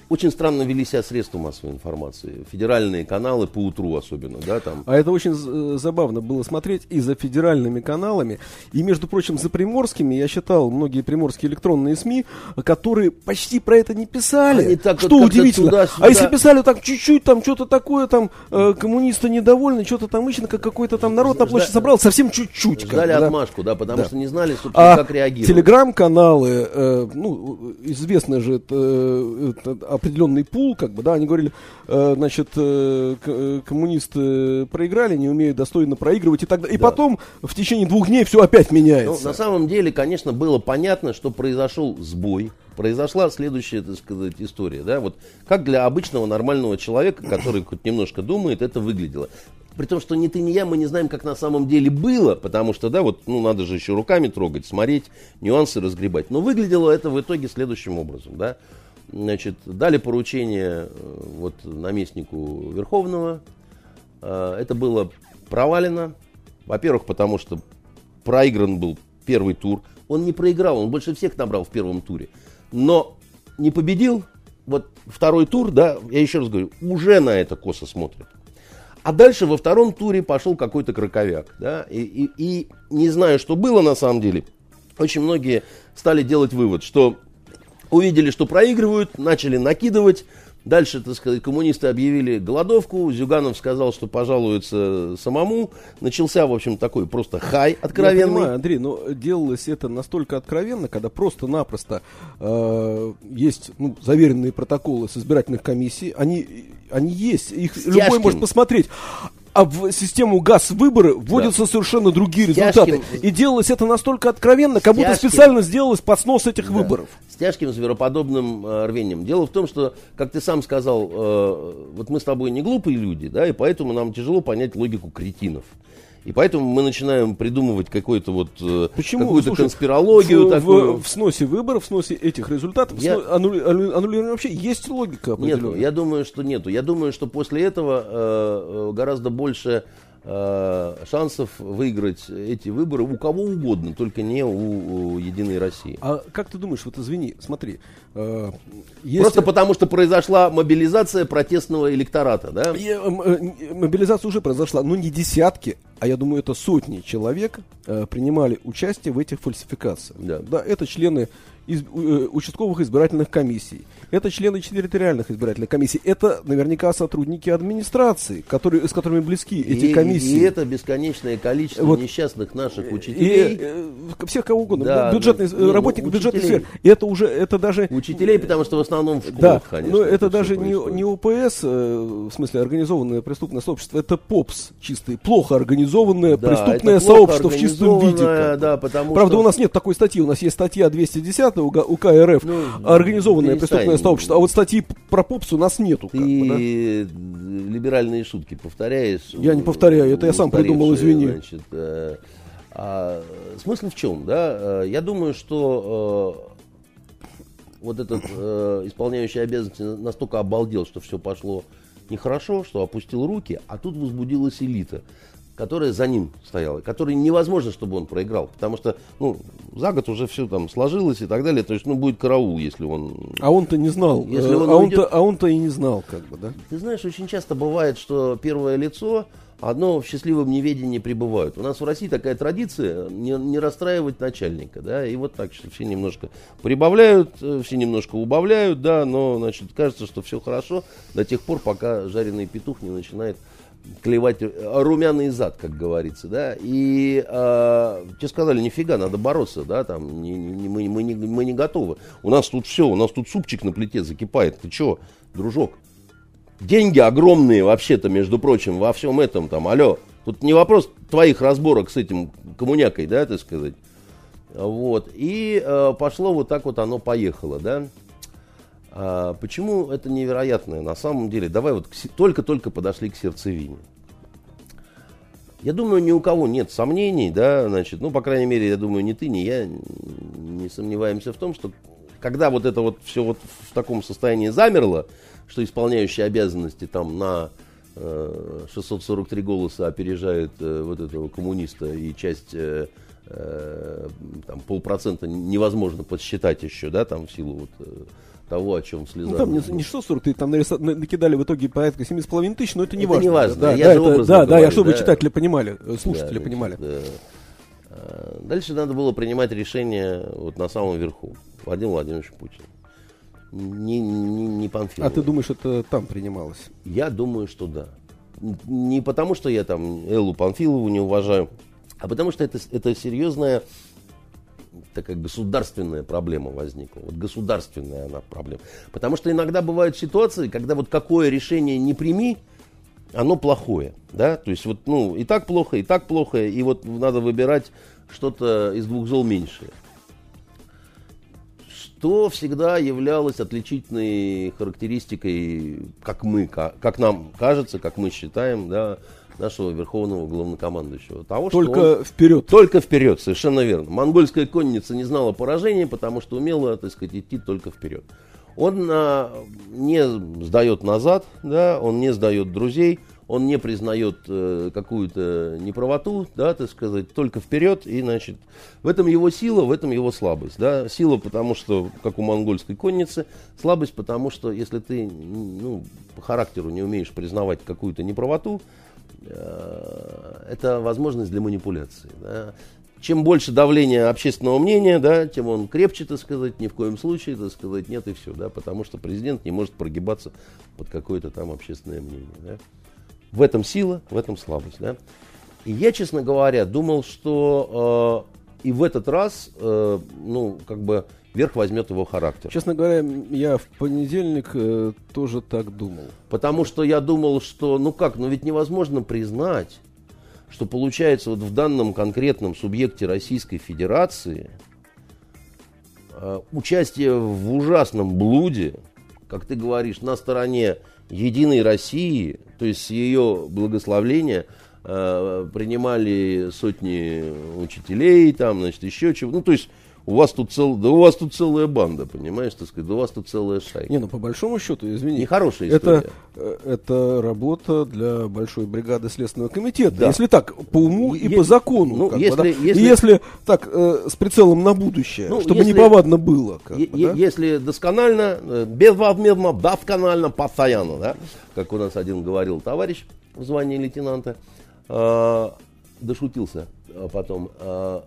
S3: очень странно вели себя средства массовой информации. Федеральные каналы по утру особенно, да, там.
S2: А это очень э, забавно было смотреть и за федеральными каналами, и, между прочим, за приморскими. Я считал многие приморские электронные СМИ, которые почти про это не писали. Они так что удивительно. Туда, а если писали так чуть-чуть, там что-то такое, там э, коммунисты недовольны, что-то там ищет, как какой-то там народ на площади собрал, совсем чуть-чуть.
S3: Ждали как, отмашку, да, потому да. что не знали, собственно, а как реагировать.
S2: Телеграм-каналы, э, ну, известно же, это, э, это определенный пул, как бы, да, они говорили, э, значит, э, э, коммунисты проиграли, не умеют достойно проигрывать и так далее. И да. потом в течение двух дней все опять меняется.
S3: Ну, на самом деле, конечно, было понятно, что произошел сбой, произошла следующая, так сказать, история, да, вот как для обычного нормального человека, который хоть немножко думает, это выглядело. При том, что ни ты, ни я, мы не знаем, как на самом деле было, потому что, да, вот, ну, надо же еще руками трогать, смотреть, нюансы разгребать. Но выглядело это в итоге следующим образом, да. Значит, дали поручение э, вот наместнику Верховного. Э, это было провалено. Во-первых, потому что проигран был первый тур. Он не проиграл, он больше всех набрал в первом туре. Но не победил. Вот второй тур, да, я еще раз говорю, уже на это косо смотрят. А дальше во втором туре пошел какой-то краковяк, да, и, и, и не знаю, что было на самом деле, очень многие стали делать вывод, что увидели, что проигрывают, начали накидывать. Дальше, так сказать, коммунисты объявили голодовку. Зюганов сказал, что пожалуются самому. Начался, в общем, такой просто хай откровенный. Я понимаю,
S2: Андрей, но делалось это настолько откровенно, когда просто-напросто э, есть ну, заверенные протоколы с избирательных комиссий. Они, они есть, их Стяжкин. любой может посмотреть а в систему газ выборы вводятся да. совершенно другие результаты. И делалось это настолько откровенно, как будто специально сделалось под снос этих да. выборов.
S3: С тяжким звероподобным э, рвением. Дело в том, что, как ты сам сказал, э, вот мы с тобой не глупые люди, да, и поэтому нам тяжело понять логику кретинов. И поэтому мы начинаем придумывать какой-то вот, э,
S2: Почему?
S3: какую-то
S2: Слушай,
S3: конспирологию
S2: в,
S3: такую.
S2: В, в сносе выборов, в сносе этих результатов,
S3: Я-
S2: сно- аннули- аннули- аннулирования вообще есть логика определенная.
S3: Я думаю, что нету. Я думаю, что после этого э, э, гораздо больше э, шансов выиграть эти выборы у кого угодно, только не у, у Единой России.
S2: А как ты думаешь, вот извини, смотри, есть...
S3: Просто потому, что произошла мобилизация протестного электората, да?
S2: И, э, э, мобилизация уже произошла, но не десятки, а я думаю, это сотни человек э, принимали участие в этих фальсификациях.
S3: Да.
S2: это члены из- э, участковых избирательных комиссий, это члены территориальных избирательных комиссий, это наверняка сотрудники администрации, которые, с которыми близки эти
S3: и,
S2: комиссии.
S3: и это бесконечное количество
S2: Вот.
S3: несчастных наших
S2: И,
S3: учителей.
S2: э, всех кого угодно,
S3: Да,
S2: бюджетных
S3: да. Не, ну,
S2: бюджетной сферы. И это уже, это даже...
S3: Учителей, потому что в основном в школах,
S2: Да,
S3: конечно.
S2: но это, даже не, не ОПС, э, в смысле организованное преступное сообщество, это ПОПС чистый, плохо организованное
S3: Да,
S2: преступное сообщество в чистом виде.
S3: Да, потому
S2: Правда,
S3: что...
S2: у нас нет такой статьи, у нас есть статья 210 УК, РФ,
S3: Ну,
S2: организованное преступное сообщество, а вот статьи про ПОПС у нас нету.
S3: Ты
S2: бы, да.
S3: либеральные шутки повторяешь.
S2: Я не повторяю, это я сам придумал, извини.
S3: Значит, э, а, смысл в чем, да? Э, Я думаю, что вот этот э, исполняющий обязанности настолько обалдел, что все пошло нехорошо, что опустил руки, а тут возбудилась элита, которая за ним стояла, которой невозможно, чтобы он проиграл, потому что ну, за год уже все там сложилось и так далее, то есть ну, будет караул, если он
S2: А он-то не знал,
S3: Если
S2: э,
S3: он
S2: а,
S3: уйдет-
S2: он-то, а он-то и не знал, как бы, да.
S3: Ты знаешь, очень часто бывает, что первое лицо, одно в счастливом неведении пребывают. У нас в России такая традиция не, не расстраивать начальника, да, и вот так, что все немножко прибавляют, э, все немножко убавляют, да, но, значит, кажется, что все хорошо до тех пор, пока жареный петух не начинает клевать румяный зад, как говорится, да, и э, тебе сказали, нифига, надо бороться, да, там, не- не- мы, мы, не, мы не готовы. У нас тут все, у нас тут супчик на плите закипает, ты че, дружок, деньги огромные вообще-то, между прочим, во всем этом там, алло. Тут не вопрос твоих разборок с этим коммунякой, да, так сказать. Вот. И э, пошло вот так вот оно поехало, да. А почему это невероятное? На самом деле, давай вот только-только подошли к сердцевине. Я думаю, ни у кого нет сомнений, да, значит, ну, по крайней мере, я думаю, ни ты, ни я не сомневаемся в том, что когда вот это вот все вот в таком состоянии замерло, что исполняющий обязанности там на э, 643 голоса опережает э, вот этого коммуниста и часть э, э, там полпроцента невозможно подсчитать еще, да, там в силу вот э, того, о чем слеза.
S2: Ну, там не, не 643, там накидали в итоге порядка 7,5 тысяч, но это не
S3: Это
S2: важно.
S3: не важно,
S2: Да,
S3: я
S2: да, это- да, да,
S3: говорю,
S2: я, чтобы
S3: да.
S2: читатели понимали, э, слушатели
S3: Да,
S2: понимали.
S3: э, э, Дальше надо было принимать решение вот на самом верху. Владимир Владимирович Путин. Не, не, не Панфилов.
S2: А ты думаешь, это там принималось?
S3: Я думаю, что да. Не потому, что я там Эллу Панфилову не уважаю, а потому что это, это серьезная такая государственная проблема возникла. Вот государственная она проблема. Потому что иногда бывают ситуации, когда вот какое решение не прими, оно плохое, да, то есть вот, ну, и так плохо, и так плохо, и вот надо выбирать что-то из двух зол меньшее. Что всегда являлось отличительной характеристикой, как мы, ка- как нам кажется, как мы считаем, да, нашего верховного главнокомандующего. Того, что он-
S2: Только вперед.
S3: только вперед, совершенно верно. Монгольская конница не знала поражения, потому что умела, так сказать, идти только вперед. Он а, не сдает назад, да, он не сдает друзей, он не признает э, какую-то неправоту, да, так сказать, только вперед, и, значит, в этом его сила, в этом его слабость, да, сила, потому что, как у монгольской конницы, слабость, потому что, если ты, ну, по характеру не умеешь признавать какую-то неправоту, э, это возможность для манипуляции. да. Чем больше давления общественного мнения, да, тем он крепче, так сказать, ни в коем случае, так сказать, нет и все, да, потому что президент не может прогибаться под какое-то там общественное мнение. Да. В этом сила, в этом слабость. Да. И я, честно говоря, думал, что э, и в этот раз, э, ну, как бы, верх возьмет его характер.
S2: Честно говоря, я в понедельник э, тоже так думал.
S3: Потому что я думал, что, ну как, ну ведь невозможно признать, что получается вот в данном конкретном субъекте Российской Федерации э, участие в ужасном блуде, как ты говоришь, на стороне Единой России, то есть с ее благословления, э, принимали сотни учителей, там, значит, еще чего. Ну, то есть у вас тут цел, да у вас тут целая банда, понимаешь, так сказать, да у вас тут целая шайка.
S2: Не, ну по большому счету, извини.
S3: Нехорошая
S2: это,
S3: история.
S2: э, это работа для большой бригады Следственного комитета.
S3: Да.
S2: Если так, по уму и
S3: Е-
S2: по закону.
S3: ну,
S2: как бы,
S3: если-
S2: да.
S3: если-
S2: И если так, э, с прицелом на будущее,
S3: Ну,
S2: чтобы
S3: если-
S2: неповадно было. как
S3: Е-
S2: бы, да?
S3: Если досконально, э, безвозмездно, досконально, постоянно, да, как у нас один говорил товарищ в звании лейтенанта, э, дошутился а потом. э,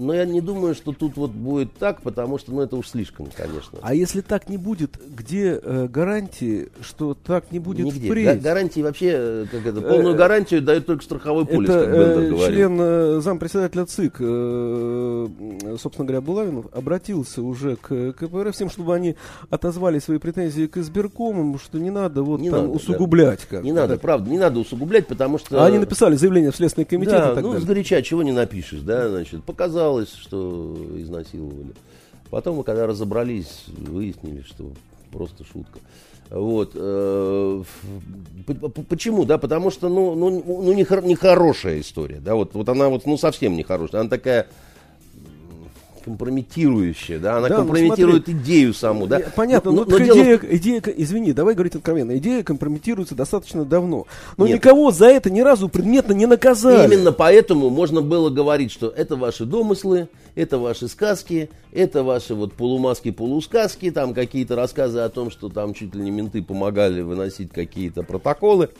S3: но я не думаю, что тут вот будет так, потому что, ну, это уж слишком, конечно.
S2: А если так не будет, где э, гарантии, что так не будет
S3: Нигде.
S2: впредь?
S3: Га- гарантии вообще, э, как это, полную
S2: Э,
S3: гарантию дает только страховой полис,
S2: Это
S3: как Бендер
S2: э,
S3: говорил.
S2: член э, зампредседателя ЦИК, э, собственно говоря, Булавин, обратился уже к КПРФ с тем, чтобы они отозвали свои претензии к избиркомам, что не надо вот
S3: Не
S2: там
S3: надо, да.
S2: усугублять. Как
S3: Не надо,
S2: да.
S3: правда, не надо усугублять, потому что...
S2: А они написали заявление в Следственный комитет
S3: Да,
S2: и так
S3: ну,
S2: далее.
S3: сгоряча чего не напишешь, да, значит, показалось, что изнасиловали. Потом, мы когда разобрались, выяснили, что просто шутка. Вот. э, Почему, да? Потому что, ну, ну, ну нехор- нехорошая история, да, вот, вот она вот, ну, совсем нехорошая. Она такая компрометирующая, да, она
S2: Да, ну,
S3: компрометирует идею саму, да.
S2: Э, Понятно,
S3: но,
S2: но,
S3: но дело в
S2: идея, идея, извини, давай говорить откровенно, идея компрометируется достаточно давно. Но
S3: Нет.
S2: никого за это ни разу предметно не наказали.
S3: Именно поэтому можно было говорить, что это ваши домыслы, это ваши сказки, это ваши вот полумаски-полусказки, там какие-то рассказы о том, что там чуть ли не менты помогали выносить какие-то протоколы.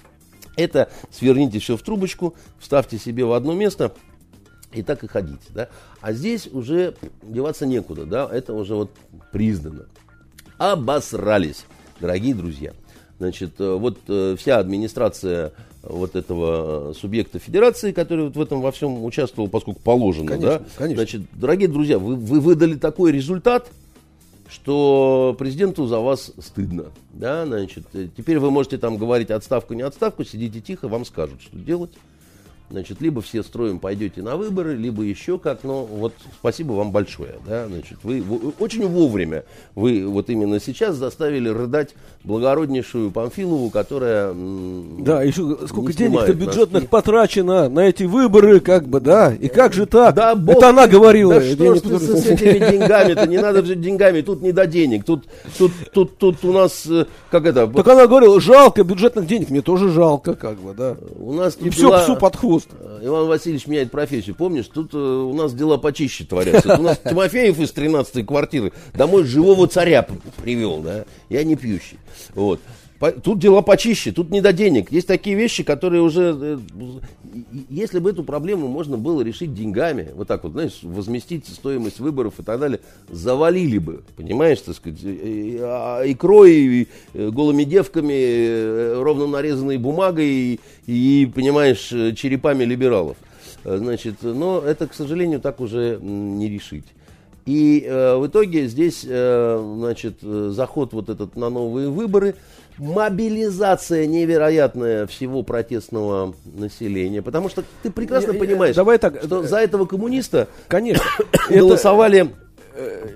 S3: Это сверните все в трубочку, вставьте себе в одно место и так и ходите. Да? А здесь уже деваться некуда, да? это уже вот признано. Обосрались, дорогие друзья. Значит, э, вот э, вся администрация вот этого э, субъекта федерации, который вот в этом во всем участвовал, поскольку положено,
S2: Конечно,
S3: да?
S2: конечно.
S3: Значит, дорогие друзья, вы, вы выдали такой результат, что президенту за вас стыдно, да, значит, э, теперь вы можете там говорить отставку, не отставку, сидите тихо, вам скажут, что делать. Значит, либо все строим пойдете на выборы, либо еще как, но вот спасибо вам большое, да, значит, вы, вы очень вовремя, вы вот именно сейчас заставили рыдать благороднейшую Памфилову, которая...
S2: Да, еще сколько
S3: не
S2: денег-то бюджетных
S3: носки.
S2: потрачено на эти выборы, как бы, да? И как же так?
S3: Да, бог
S2: Это она говорила.
S3: Да что ж с, с этими деньгами-то? Не надо же деньгами, тут не до денег. Тут, тут, тут, тут у нас, э, как это,
S2: Так она говорила, жалко бюджетных денег, мне тоже жалко, как бы, да.
S3: у нас
S2: И все псу под хвост.
S3: Э, Иван Васильевич меняет профессию. Помнишь, тут э, у нас дела почище творятся. У нас Тимофеев из 13-й квартиры домой живого царя привел, да. Я не пьющий. Вот. Тут дела почище, тут не до денег. Есть такие вещи, которые уже... э, Если бы эту проблему можно было решить деньгами, вот так вот, знаешь, возместить стоимость выборов и так далее, завалили бы, понимаешь, так сказать, а икрой, и, э, голыми девками, э, ровно нарезанной бумагой и, и, понимаешь, черепами либералов. Значит, но это, к сожалению, так уже не решить. И э, в итоге здесь, э, значит, э, заход вот этот на новые выборы, мобилизация невероятная всего протестного населения, потому что ты прекрасно
S2: Я-
S3: понимаешь,
S2: давай так,
S3: что
S2: э,
S3: за этого коммуниста
S2: Конечно.
S3: Голосовали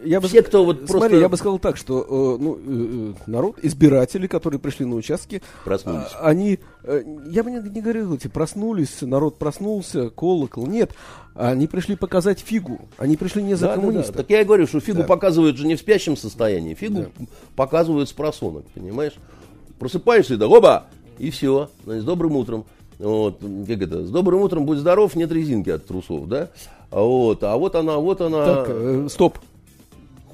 S2: я бы
S3: все, кто вот
S2: Смотри,
S3: просто
S2: я бы сказал так, что э, ну, э, э, народ, избиратели, которые пришли на участки,
S3: Проснулись.
S2: а, они, э, я бы не, не говорил, эти проснулись, народ проснулся, колокол, нет, они пришли показать фигу, они пришли не за
S3: Да, да, да.
S2: коммуниста.
S3: Так я и говорю, что фигу
S2: Да.
S3: показывают же не в спящем состоянии, фигу показывают с просонок, понимаешь? Просыпаешься, да, оба, и все, с добрым утром. Вот, как это, с добрым утром, будь здоров, нет резинки от трусов, да? А Вот, а вот она, вот она.
S2: Так, э, стоп.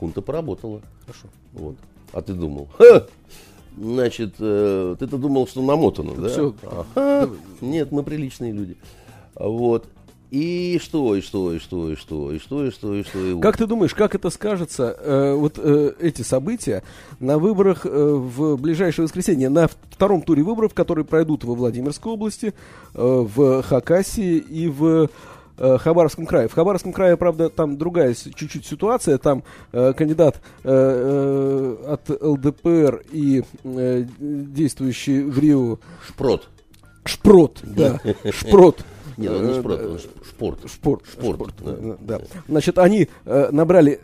S3: Хунта поработала.
S2: Хорошо.
S3: Вот. А ты думал? Ха! Значит, э, ты-то думал, что намотано, да?
S2: всё.
S3: Ага. Нет, мы приличные люди. Вот. И что, и что, и что, и что, и что, и что, и что, и вот.
S2: Как ты думаешь, как это скажется, э, вот э, эти события на выборах э, в ближайшее воскресенье, на втором туре выборов, которые пройдут во Владимирской области, э, в Хакасии и в э, Хабаровском крае. В Хабаровском крае, правда, там другая чуть-чуть ситуация. Там э, кандидат э, э, от ЛДПР и э, действующий в Рио
S3: Шпрот.
S2: Шпрот, да, Шпрот.
S3: Нет, он не
S2: Э,
S3: шпрот,
S2: да,
S3: он шпорт.
S2: Шпорт.
S3: Шпорт, да.
S2: да. Значит, они э, набрали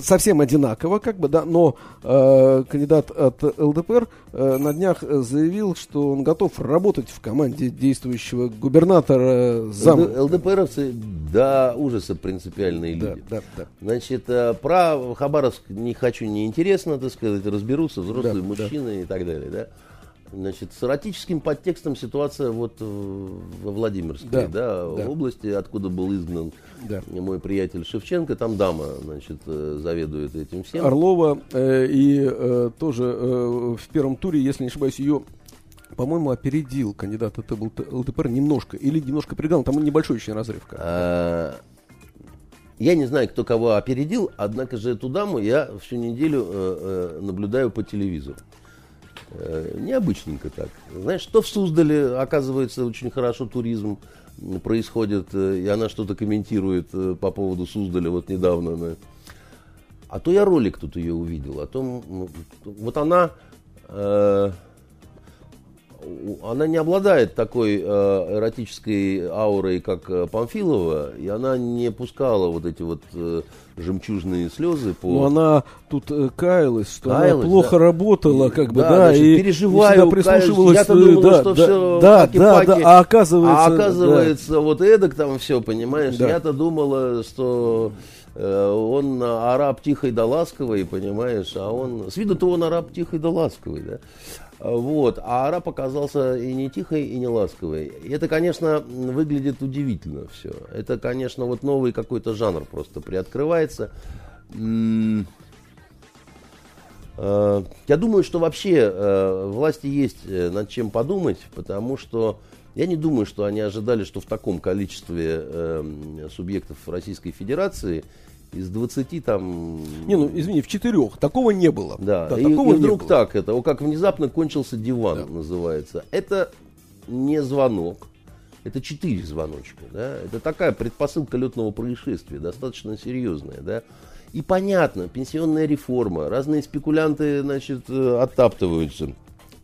S2: совсем одинаково, как бы, да, но э, кандидат от ЛДПР э, на днях заявил, что он готов работать в команде действующего губернатора зам.
S3: ЛД, ЛДПРовцы до ужаса принципиальные люди. Да, да. Значит, э, про Хабаровск не хочу, не интересно, так сказать, разберутся взрослые да, мужчины да. и так далее, да. Значит, с эротическим подтекстом ситуация вот во Владимирской да, да, да. области, откуда был изгнан да. мой приятель Шевченко, там дама, значит, э, заведует этим всем.
S2: Орлова э, и э, тоже э, в первом туре, если не ошибаюсь, ее по-моему, опередил кандидат от ЛДПР немножко, или немножко перегнал, там небольшой очень разрыв. А,
S3: я не знаю, кто кого опередил, однако же эту даму я всю неделю э, э, наблюдаю по телевизору. Э, необычненько так. Знаешь, что в Суздале, оказывается, очень хорошо туризм происходит, э, и она что-то комментирует э, по поводу Суздаля вот недавно. Да. А то я ролик тут ее увидел, о том, вот она э, она не обладает такой э, эротической аурой, как э, Памфилова, и она не пускала вот эти вот э, жемчужные слезы по...
S2: Ну, она тут э, каялась, что каялась, она плохо да. работала, как бы, да, да значит, и
S3: переживаю, прислушивалась.
S2: Я-то думала, да, что да, все да, да, да, а оказывается...
S3: А оказывается, да. вот эдак там все, понимаешь, да. я-то думала, что э, он араб тихой да ласковый, понимаешь, а он... С виду-то он араб тихой да ласковый, да? Вот. А араб оказался и не тихой, и не ласковой. Это, конечно, выглядит удивительно все. Это, конечно, вот новый какой-то жанр просто приоткрывается. Э, я думаю, что вообще э, власти есть э, над чем подумать, потому что я не думаю, что они ожидали, что в таком количестве субъектов Российской Федерации из 20 там...
S2: Не, ну извини, в четырех. Такого не было.
S3: Да, да и, такого и вдруг было. так это, как внезапно кончился диван да. называется. Это не звонок, это четыре звоночка. Да? Это такая предпосылка летного происшествия, достаточно серьезная. Да? И понятно, пенсионная реформа, разные спекулянты значит, э, оттаптываются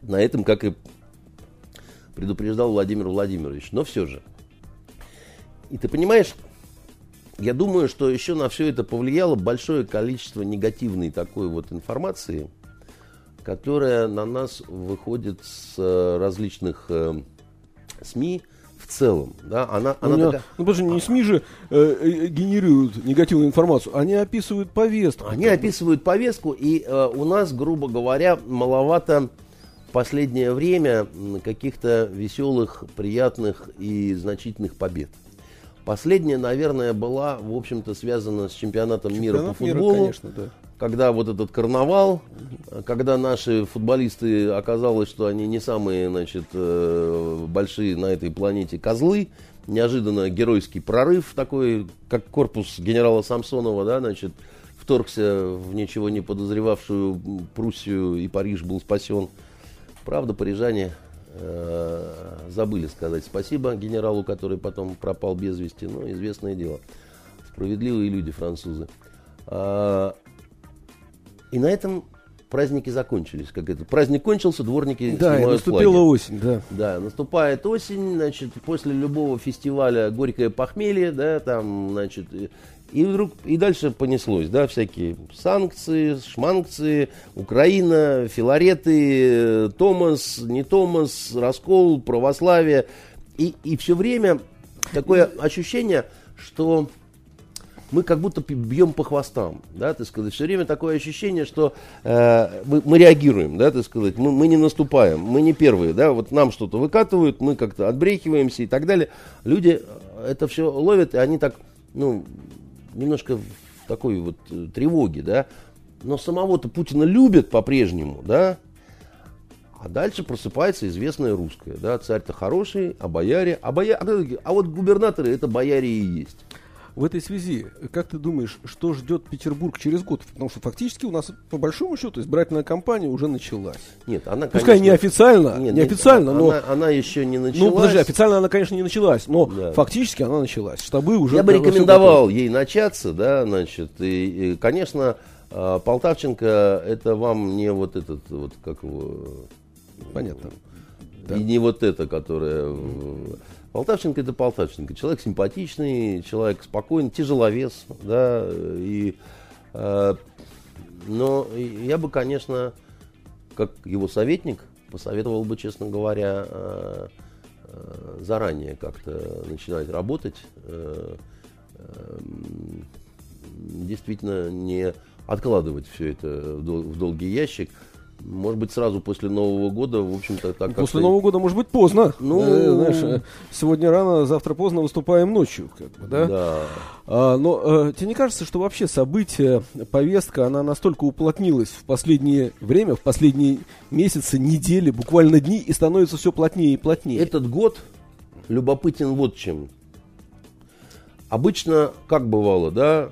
S3: на этом, как и предупреждал Владимир Владимирович. Но все же. И ты понимаешь, я думаю, что еще на все это повлияло большое количество негативной такой вот информации, которая на нас выходит с э, различных э, СМИ в целом. Да? Она,
S2: она меня, такая... Ну, потому что не СМИ же э, э, генерируют негативную информацию, они описывают повестку.
S3: Они описывают повестку, и э, у нас, грубо говоря, маловато в последнее время каких-то веселых, приятных и значительных побед. Последняя, наверное, была, в общем-то, связана с чемпионатом Чемпионат мира по футболу. Мира, конечно, да. Когда вот этот карнавал, когда наши футболисты оказалось, что они не самые, значит, э, большие на этой планете козлы, неожиданно геройский прорыв такой, как корпус генерала Самсонова, да, значит, вторгся в ничего не подозревавшую Пруссию, и Париж был спасен. Правда, парижане Э, забыли сказать спасибо генералу, который потом пропал без вести. Ну, известное дело. Справедливые люди, французы. А, и на этом праздники закончились. Как это? Праздник кончился, дворники
S2: Да, и наступила
S3: флаги.
S2: осень, да.
S3: Да, наступает осень, значит, после любого фестиваля горькое похмелье, да, там, значит, и вдруг, и дальше понеслось, да, всякие санкции, шманкции, Украина, Филареты, Томас, не Томас, раскол, православие. И, и все время такое ощущение, что мы как будто бьем по хвостам, да, так сказать, все время такое ощущение, что э, мы, мы реагируем, да, так сказать, мы, мы не наступаем, мы не первые, да, вот нам что-то выкатывают, мы как-то отбрехиваемся и так далее. Люди это все ловят, и они так, ну, немножко в такой вот э, тревоге, да, но самого-то Путина любят по-прежнему, да, а дальше просыпается известная русская, да, царь-то хороший, а бояре, а, боя... а вот губернаторы это бояре и есть.
S2: В этой связи, как ты думаешь, что ждет Петербург через год? Потому что фактически у нас, по большому счету, избирательная кампания уже началась.
S3: Нет, она,
S2: Пускай конечно... неофициально, нет, неофициально,
S3: но... Она, она еще не началась.
S2: Ну, подожди, официально она, конечно, не началась, но да. фактически она началась. Штабы уже...
S3: Я бы рекомендовал ей начаться, да, значит, и, и конечно, а, Полтавченко, это вам не вот этот, вот как его...
S2: Понятно.
S3: И не вот это, которое... Полтавченко это Полтавченко. Человек симпатичный, человек спокойный, тяжеловес, да, и Э, но я бы, конечно, как его советник, посоветовал бы, честно говоря, э, э, заранее как-то начинать работать. Действительно, не откладывать все это в долгий ящик – может быть, сразу после Нового года, в общем-то, так
S2: После Нового года, может быть, поздно. Ну, э, знаешь, э, сегодня рано, завтра поздно выступаем ночью, как бы, да?
S3: Да.
S2: А, но э, тебе не кажется, что вообще события, повестка, она настолько уплотнилась в последнее время, в последние месяцы, недели, буквально дни, и становится все плотнее и плотнее?
S3: Этот год любопытен вот чем. Обычно, как бывало, да,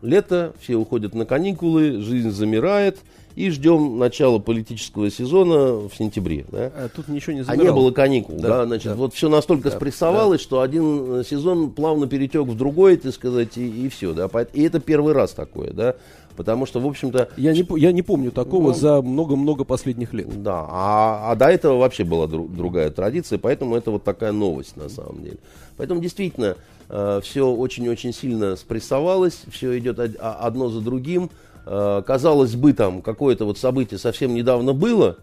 S3: лето, все уходят на каникулы, жизнь замирает – и ждем начала политического сезона в сентябре. Да?
S2: А тут ничего не
S3: забирал. А не было каникул. Да, да, значит, да. вот все настолько да, спрессовалось, да. что один сезон плавно перетек в другой, так сказать, и, и все. Да? И это первый раз такое, да. Потому что, в общем-то...
S2: Я не, я не помню такого ну, за много-много последних лет.
S3: Да, а, а до этого вообще была дру, другая традиция, поэтому это вот такая новость на самом деле. Поэтому действительно э, все очень-очень сильно спрессовалось, все идет од, одно за другим. Э, казалось бы, там какое-то вот событие совсем недавно было,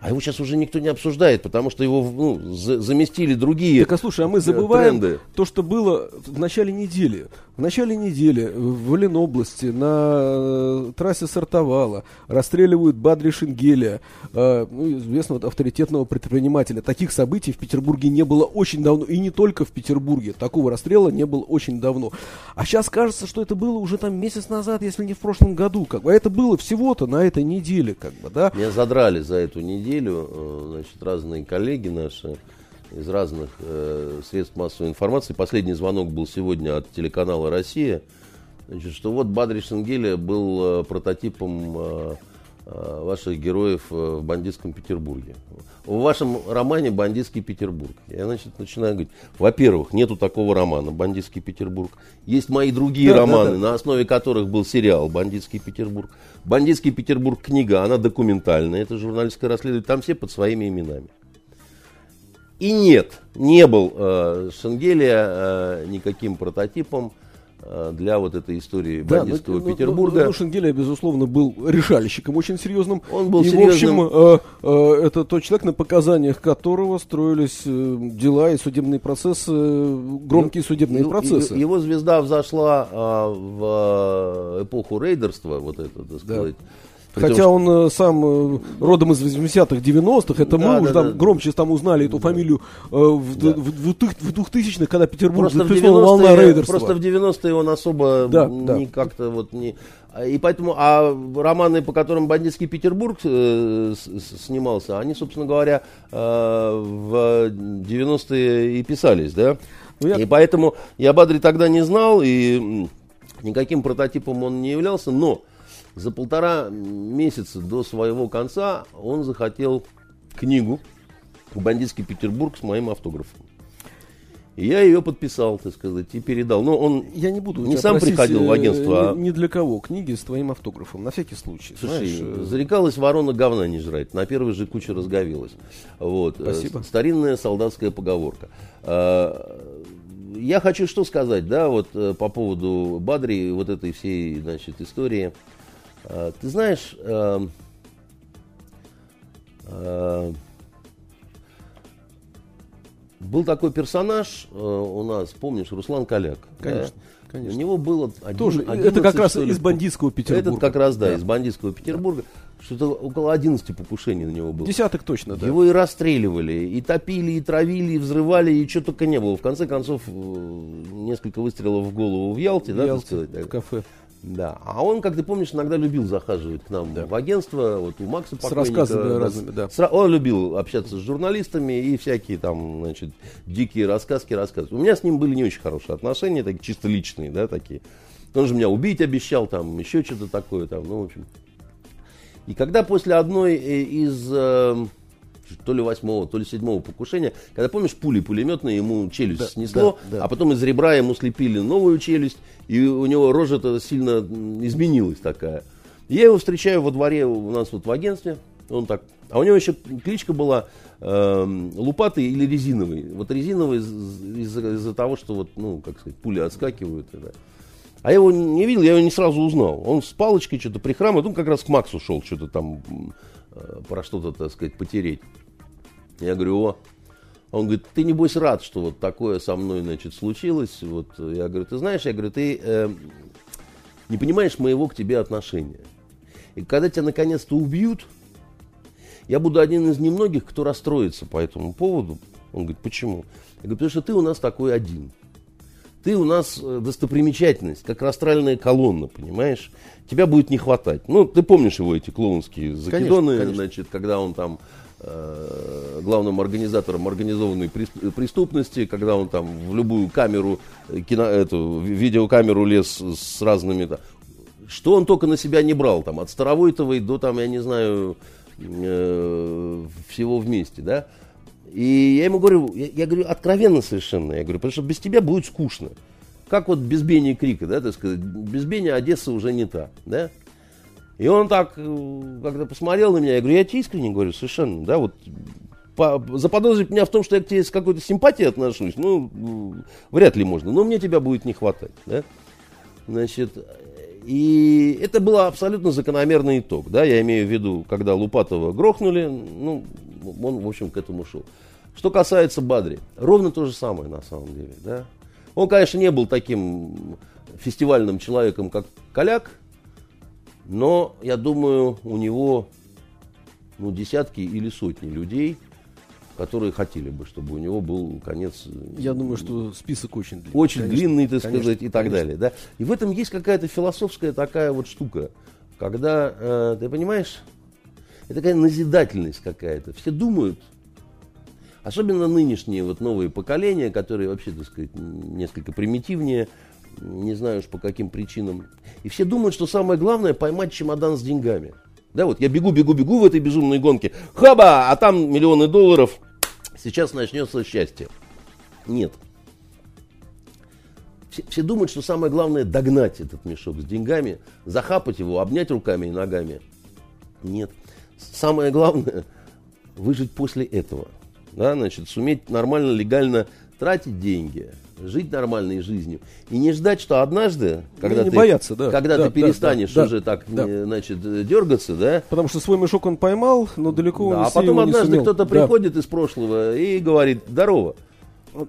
S3: а его сейчас уже никто не обсуждает, потому что его ну, за, заместили другие.
S2: Так, а слушай, а мы забываем тренды. то, что было в начале недели. В начале недели в Ленобласти на э, трассе Сартовала расстреливают Бадри Шенгеля, э, ну, известного авторитетного предпринимателя. Таких событий в Петербурге не было очень давно. И не только в Петербурге. Такого расстрела не было очень давно. А сейчас кажется, что это было уже там месяц назад, если не в прошлом году. Как бы. А это было всего-то на этой неделе. Как бы, да?
S3: Меня задрали за эту неделю э, значит, разные коллеги наши из разных э, средств массовой информации. Последний звонок был сегодня от телеканала «Россия», значит, что вот Бадри Шенгеля был э, прототипом э, ваших героев э, в бандитском Петербурге. В вашем романе «Бандитский Петербург». Я, значит, начинаю говорить, во-первых, нету такого романа «Бандитский Петербург». Есть мои другие да, романы, да, да. на основе которых был сериал «Бандитский Петербург». «Бандитский Петербург» книга, она документальная, это журналистское расследование, там все под своими именами. И нет, не был э, Шенгелия э, никаким прототипом э, для вот этой истории да, бандитского но, Петербурга.
S2: Ну, ну, Шенгелия, безусловно, был решальщиком очень серьезным.
S3: Он был
S2: и,
S3: серьезным.
S2: в общем, э, э, это тот человек, на показаниях которого строились э, дела и судебные процессы, громкие судебные
S3: его,
S2: процессы.
S3: Его звезда взошла э, в эпоху рейдерства, вот это, так сказать. Да
S2: Хотя он э, сам э, родом из 80-х, 90-х, это да, мы да, уже да, там да. громче там узнали эту да. фамилию э, в, да. в, в, в 2000-х, когда Петербург
S3: захлестнула волна рейдерства. Просто в 90-е он особо да, не да. как-то вот не... И поэтому, а романы, по которым бандитский Петербург э, с, снимался, они, собственно говоря, э, в 90-е и писались, да? Ну, я... И поэтому я Бадри тогда не знал, и никаким прототипом он не являлся, но за полтора месяца до своего конца он захотел книгу «Бандитский Петербург» с моим автографом. И я ее подписал, так сказать, и передал. Но он
S2: я не буду
S3: не сам приходил в агентство.
S2: Э, ни, для кого книги с твоим автографом, на всякий случай.
S3: Слушай, знаешь, э, зарекалась ворона говна не жрать. На первой же куче разговелась. Вот.
S2: Спасибо.
S3: Старинная солдатская поговорка. А, я хочу что сказать, да, вот э, по поводу Бадри, вот этой всей, значит, истории. Э, ты знаешь, э, э, был такой персонаж у нас, помнишь, Руслан Коляк.
S2: Конечно. Да? Конечно.
S3: У него было
S2: один, Тоже, 11, это как раз из бандитского Петербурга.
S3: Этот как раз, да, да. из бандитского Петербурга. Да. Что-то около 11 покушений на него было.
S2: Десяток точно, да.
S3: Его и расстреливали, и топили, и травили, и взрывали, и что только не было. В конце концов, несколько выстрелов в голову в Ялте, в да,
S2: Ялте, сказать, в кафе.
S3: Да. А он, как ты помнишь, иногда любил захаживать к нам да. в агентство. Вот у Макса
S2: С рассказами разными, да.
S3: Он любил общаться с журналистами и всякие там, значит, дикие рассказки рассказывать. У меня с ним были не очень хорошие отношения, такие чисто личные, да, такие. Он же меня убить обещал, там, еще что-то такое, там, ну, в общем. И когда после одной э, из э, то ли восьмого, то ли седьмого покушения, когда, помнишь, пули пулеметные ему челюсть да, снесло, да, да. а потом из ребра ему слепили новую челюсть, и у него рожа-то сильно изменилась такая. Я его встречаю во дворе у нас вот в агентстве, он так, а у него еще кличка была э, лупатый или резиновый. Вот резиновый из-за из того, что вот, ну, как сказать, пули отскакивают. Да. А я его не видел, я его не сразу узнал. Он с палочкой что-то прихрамывает, он как раз к Максу шел, что-то там э, про что-то, так сказать, потереть. Я говорю, о. Он говорит, ты небось рад, что вот такое со мной, значит, случилось. Вот я говорю, ты знаешь, я говорю, ты э, не понимаешь моего к тебе отношения. И когда тебя наконец-то убьют, я буду один из немногих, кто расстроится по этому поводу. Он говорит, почему? Я говорю, потому что ты у нас такой один. Ты у нас э, достопримечательность, как растральная колонна, понимаешь? Тебя будет не хватать. Ну, ты помнишь его эти клоунские закидоны, конечно, конечно. значит, когда он там главным организатором организованной преступности, когда он там в любую камеру, э, кино, эту, видеокамеру лез с разными... Да, что он только на себя не брал, там, от Старовойтовой до, там, я не знаю, э, всего вместе, да? И я ему говорю, я, я говорю, откровенно совершенно, я говорю, потому что без тебя будет скучно. Как вот без Бени Крика, да, так сказать, без Бени Одесса уже не та, да. И он так, э, когда посмотрел на меня, я говорю, я тебе искренне говорю, совершенно, да, вот по, заподозрить меня в том, что я к тебе с какой-то симпатией отношусь, ну, вряд ли можно, но мне тебя будет не хватать, да. Значит, и это был абсолютно закономерный итог, да, я имею в виду, когда Лупатова грохнули, ну, он, в общем, к этому шел. Что касается Бадри, ровно то же самое на самом деле. Да? Он, конечно, не был таким фестивальным человеком, как Коляк, но я думаю, у него ну, десятки или сотни людей, которые хотели бы, чтобы у него был конец.
S2: Я думаю, что список очень длинный.
S3: Очень конечно, длинный, так конечно, сказать, и так конечно. далее. Да? И в этом есть какая-то философская такая вот штука, когда, э, ты понимаешь, это такая назидательность какая-то. Все думают, особенно нынешние вот новые поколения, которые вообще, так сказать, несколько примитивнее, не знаю уж по каким причинам. И все думают, что самое главное поймать чемодан с деньгами. Да, вот я бегу, бегу, бегу в этой безумной гонке. Хаба! А там миллионы долларов. Сейчас начнется счастье. Нет. Все, все думают, что самое главное догнать этот мешок с деньгами, захапать его, обнять руками и ногами. Нет самое главное, выжить после этого. Да, значит, суметь нормально, легально тратить деньги, жить нормальной жизнью. И не ждать, что однажды, когда,
S2: не
S3: ты,
S2: бояться, да,
S3: когда
S2: да,
S3: ты перестанешь
S2: да,
S3: уже так да. значит, дергаться, да.
S2: Потому что свой мешок он поймал, но далеко
S3: да,
S2: он
S3: А потом однажды кто-то
S2: да.
S3: приходит из прошлого и говорит, здорово.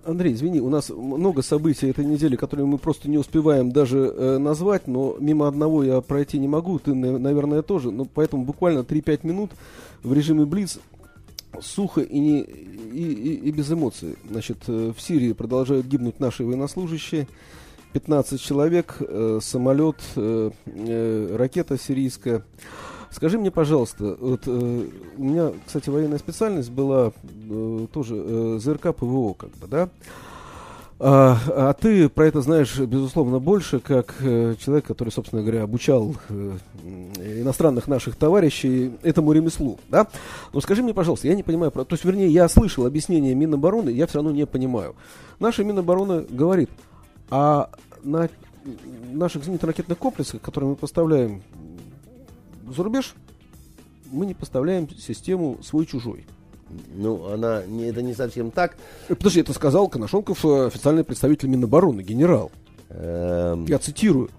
S2: Андрей, извини, у нас много событий этой недели, которые мы просто не успеваем даже э, назвать, но мимо одного я пройти не могу, ты, наверное, тоже. Но поэтому буквально 3-5 минут в режиме Блиц сухо и, не, и, и, и без эмоций. Значит, э, в Сирии продолжают гибнуть наши военнослужащие. 15 человек, э, самолет, э, э, ракета сирийская. Скажи мне, пожалуйста, вот э, у меня, кстати, военная специальность была э, тоже э, ЗРК ПВО, как бы, да? А, а ты про это знаешь, безусловно, больше, как э, человек, который, собственно говоря, обучал э, иностранных наших товарищей этому ремеслу, да? Но скажи мне, пожалуйста, я не понимаю, про, то есть, вернее, я слышал объяснение Минобороны, я все равно не понимаю. Наша Минобороны говорит, а на наших зенитно-ракетных комплексах, которые мы поставляем за рубеж, мы не поставляем систему свой-чужой.
S3: Ну, она не, это не совсем так.
S2: Э, подожди, это сказал Коношенков, э, официальный представитель Минобороны, генерал.
S3: Эм...
S2: Я цитирую.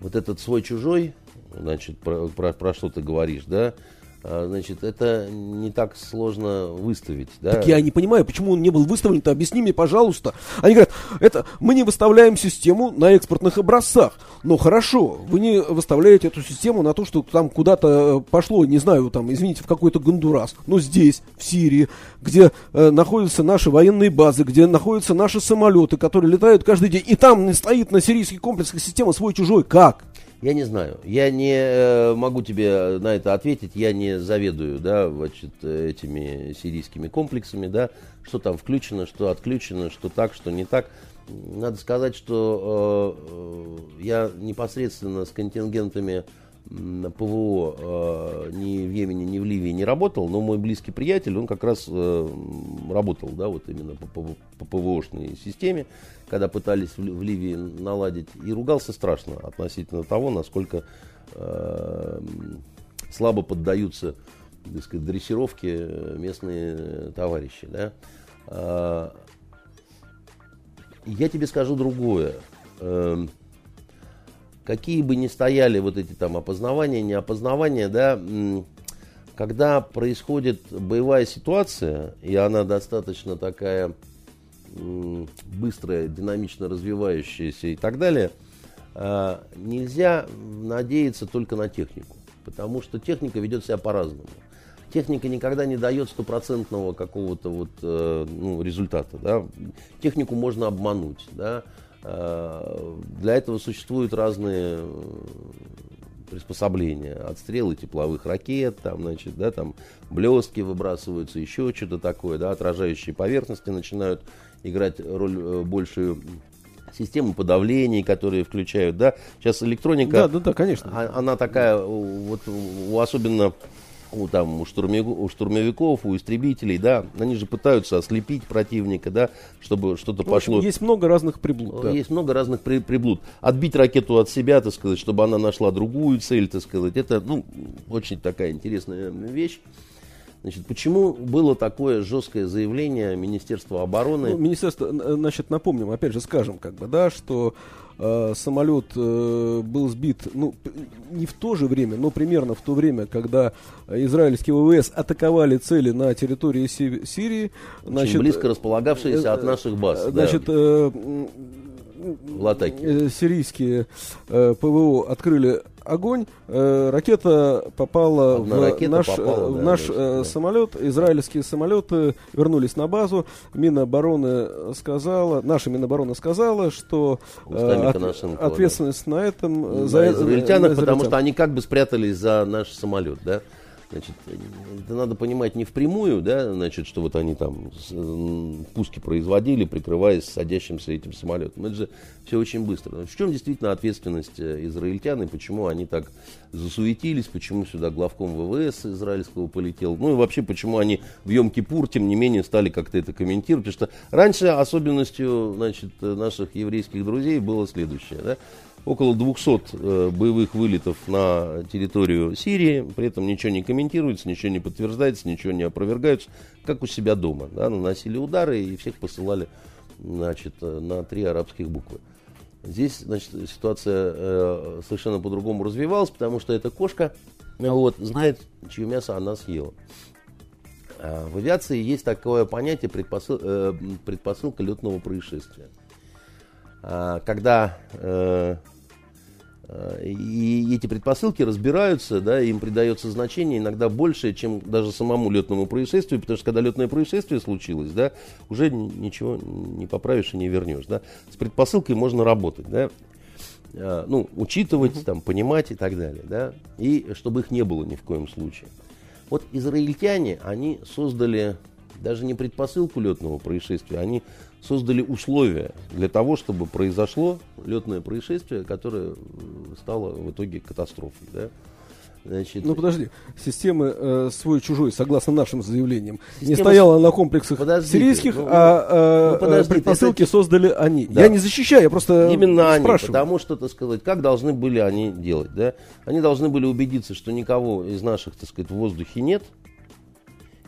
S3: Вот этот свой-чужой, значит, про, про, про что ты говоришь, да, значит, это не так сложно выставить. Да?
S2: Так я не понимаю, почему он не был выставлен-то, объясни мне, пожалуйста. Они говорят, это мы не выставляем систему на экспортных образцах. Ну хорошо, вы не выставляете эту систему на то, что там куда-то э, пошло, не знаю, там, извините, в какой-то Гондурас. Но здесь, в Сирии, где э, находятся наши военные базы, где находятся наши самолеты, которые летают каждый день, и там стоит на сирийских комплексах система свой-чужой. Как?
S3: Я не знаю. Я не э, могу тебе на это ответить. Я не заведую, да, значит, этими сирийскими комплексами, да, что там включено, что отключено, что так, что не так. Надо сказать, что э, я непосредственно с контингентами ПВО э, ни в Йемене, ни в Ливии не работал, но мой близкий приятель, он как раз э, работал, да, вот именно по, ПВОшной системе, когда пытались в, Ливии наладить, и ругался страшно относительно того, насколько э, слабо поддаются, так сказать, дрессировке местные товарищи, да. Э, я тебе скажу другое. Э, какие бы ни стояли вот эти там опознавания, не опознавания, да, когда происходит боевая ситуация, и она достаточно такая быстрая, динамично развивающаяся и так далее, а, нельзя надеяться только на технику, потому что техника ведет себя по-разному. Техника никогда не дает стопроцентного какого-то вот, э, ну, результата. Да? Технику можно обмануть. Да? А, для этого существуют разные э, приспособления, отстрелы тепловых ракет, там, значит, да, там блестки выбрасываются, еще что-то такое, да, отражающие поверхности начинают играть роль э, большую системы подавлений, которые включают, да. Сейчас электроника,
S2: да, да, да, конечно.
S3: А, она такая, вот особенно у, там, у, штурмовиков, у штурмовиков, у истребителей, да, они же пытаются ослепить противника, да, чтобы что-то ну, пошло.
S2: Есть много разных приблуд.
S3: Да. Есть много разных при, приблуд. Отбить ракету от себя, так сказать, чтобы она нашла другую цель, так сказать, это, ну, очень такая интересная вещь. Значит, почему было такое жесткое заявление Министерства обороны?
S2: Ну, министерство, значит, напомним, опять же скажем, как бы, да, что э, самолет э, был сбит, ну, не в то же время, но примерно в то время, когда израильские ВВС атаковали цели на территории Си- Сирии.
S3: Очень значит, близко располагавшиеся э, от наших баз.
S2: Значит, да. э,
S3: в атаке. Э,
S2: сирийские э, ПВО открыли огонь, э, ракета попала Одна в ракета наш, попала, в да, наш да. самолет, израильские самолеты вернулись на базу, Минобороны сказала, наша Минобороны сказала, что от, ответственность да. на этом
S3: за, за израильтянах, потому что они как бы спрятались за наш самолет, да? Значит, это надо понимать не впрямую, да, значит, что вот они там пуски производили, прикрываясь садящимся этим самолетом. Это же все очень быстро. В чем действительно ответственность э, израильтян и почему они так засуетились, почему сюда главком ВВС израильского полетел, ну и вообще почему они в Йом-Кипур, тем не менее, стали как-то это комментировать, потому что раньше особенностью, значит, наших еврейских друзей было следующее, да, около 200 э, боевых вылетов на территорию Сирии, при этом ничего не комментируется, ничего не подтверждается, ничего не опровергается, как у себя дома. Да, наносили удары и всех посылали значит, э, на три арабских буквы. Здесь значит, ситуация э, совершенно по-другому развивалась, потому что эта кошка вот, знает, чье мясо она съела. А в авиации есть такое понятие предпосыл, э, предпосылка летного происшествия. А, когда э, э, и эти предпосылки разбираются, да, им придается значение иногда больше, чем даже самому летному происшествию, потому что когда летное происшествие случилось, да, уже ничего не поправишь и не вернешь. Да. С предпосылкой можно работать, да, а, ну, учитывать, там, понимать и так далее, да, и чтобы их не было ни в коем случае. Вот израильтяне, они создали даже не предпосылку летного происшествия, они создали условия для того, чтобы произошло летное происшествие, которое стало в итоге катастрофой. Да?
S2: Значит, ну подожди, системы э, свой-чужой, согласно нашим заявлениям, Система... не стояла на комплексах подождите, сирийских, ну, а э, ну, э, предпосылки это... создали они. Да. Я не защищаю, я просто
S3: Именно спрашиваю. они, потому что, так сказать, как должны были они делать, да? Они должны были убедиться, что никого из наших, так сказать, в воздухе нет,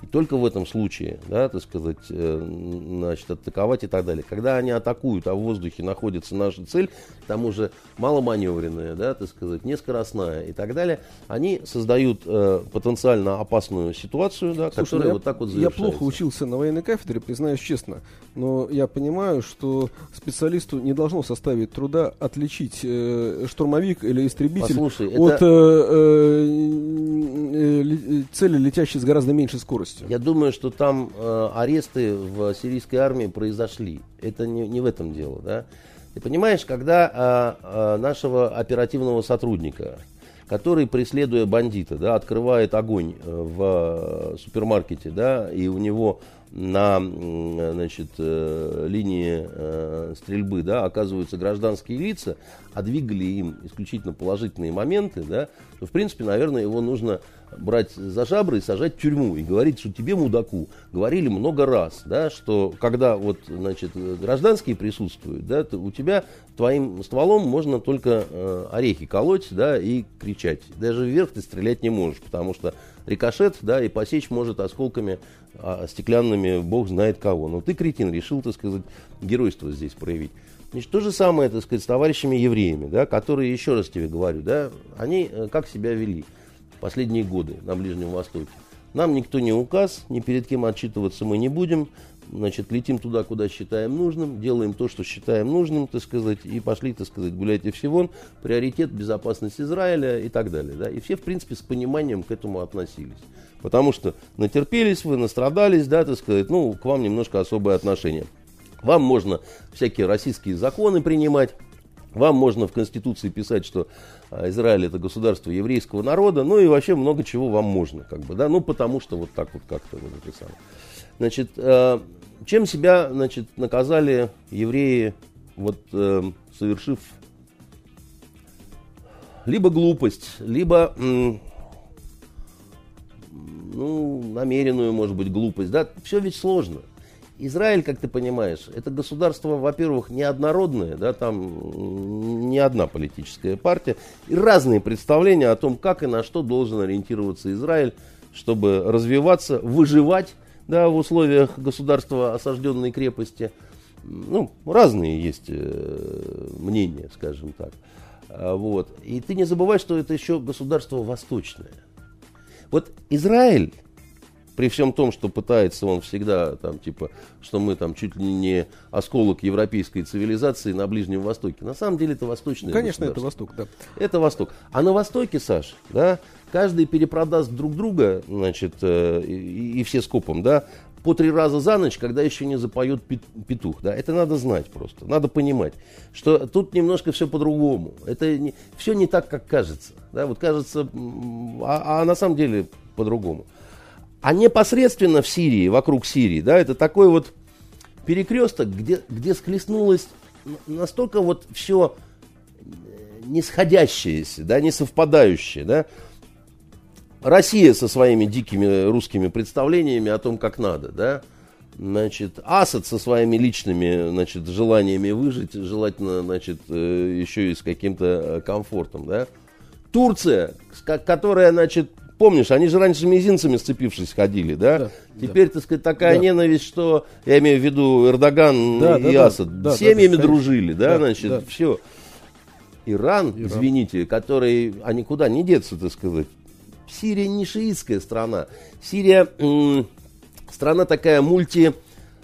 S3: и только в этом случае, да, так сказать, э, значит, атаковать и так далее. Когда они атакуют, а в воздухе находится наша цель, к тому же маломаневренная, да, так сказать, нескоростная и так далее, они создают э, потенциально опасную ситуацию, да, Слушай, которая
S2: я,
S3: вот так вот
S2: завершается. Я плохо учился на военной кафедре, признаюсь честно, но я понимаю, что специалисту не должно составить труда отличить э, штурмовик или истребитель Послушай, от это... э, э, э, цели, летящей с гораздо меньшей скоростью.
S3: Я думаю, что там э, аресты в сирийской армии произошли. Это не, не в этом дело. Да? Ты понимаешь, когда э, э, нашего оперативного сотрудника, который, преследуя бандита, да, открывает огонь э, в супермаркете, да, и у него на значит, э, линии э, стрельбы да, оказываются гражданские лица, а двигали им исключительно положительные моменты, да, то, в принципе, наверное, его нужно брать за жабры и сажать в тюрьму и говорить, что тебе, мудаку, говорили много раз, да, что когда вот, значит, гражданские присутствуют, да, то у тебя твоим стволом можно только э, орехи колоть, да, и кричать. Даже вверх ты стрелять не можешь, потому что рикошет, да, и посечь может осколками а, стеклянными бог знает кого. Но ты, кретин, решил, так сказать, геройство здесь проявить. Значит, то же самое, так сказать, с товарищами евреями, да, которые, еще раз тебе говорю, да, они э, как себя вели последние годы на Ближнем Востоке. Нам никто не указ, ни перед кем отчитываться мы не будем. Значит, летим туда, куда считаем нужным, делаем то, что считаем нужным, так сказать, и пошли, так сказать, гуляйте все вон. Приоритет безопасность Израиля и так далее. Да? И все, в принципе, с пониманием к этому относились. Потому что натерпелись вы, настрадались, да, так сказать, ну, к вам немножко особое отношение. Вам можно всякие российские законы принимать, вам можно в Конституции писать, что а, Израиль это государство еврейского народа, ну и вообще много чего вам можно, как бы, да, ну потому что вот так вот как-то вот это. Значит, э, чем себя, значит, наказали евреи, вот э, совершив либо глупость, либо ну, намеренную, может быть, глупость, да, все ведь сложно. Израиль, как ты понимаешь, это государство, во-первых, неоднородное, да, там не одна политическая партия, и разные представления о том, как и на что должен ориентироваться Израиль, чтобы развиваться, выживать да, в условиях государства осажденной крепости. Ну, разные есть э, мнения, скажем так. А, вот. И ты не забывай, что это еще государство восточное. Вот Израиль при всем том, что пытается он всегда, там, типа, что мы там чуть ли не осколок европейской цивилизации на Ближнем Востоке. На самом деле это восточное
S2: Конечно, это Восток, да.
S3: Это Восток. А на Востоке, Саш, да, каждый перепродаст друг друга, значит, э, и, и все скопом, да, по три раза за ночь, когда еще не запоет петух. Да? Это надо знать просто, надо понимать, что тут немножко все по-другому. Это не, все не так, как кажется. Да? Вот кажется, а, а на самом деле по-другому. А непосредственно в Сирии, вокруг Сирии, да, это такой вот перекресток, где, где схлестнулось настолько вот все э, нисходящееся, да, не совпадающее, да. Россия со своими дикими русскими представлениями о том, как надо, да. Значит, Асад со своими личными, значит, желаниями выжить, желательно, значит, э, еще и с каким-то э, комфортом, да. Турция, которая, значит, помнишь, они же раньше мизинцами сцепившись ходили, да? да Теперь, да. так сказать, такая да. ненависть, что, я имею в виду Эрдоган да, и да, Асад, да, семьями да, дружили, да, да значит, да. все. Иран, Иран, извините, который, а никуда не деться, так сказать. Сирия не шиитская страна. Сирия страна такая мульти...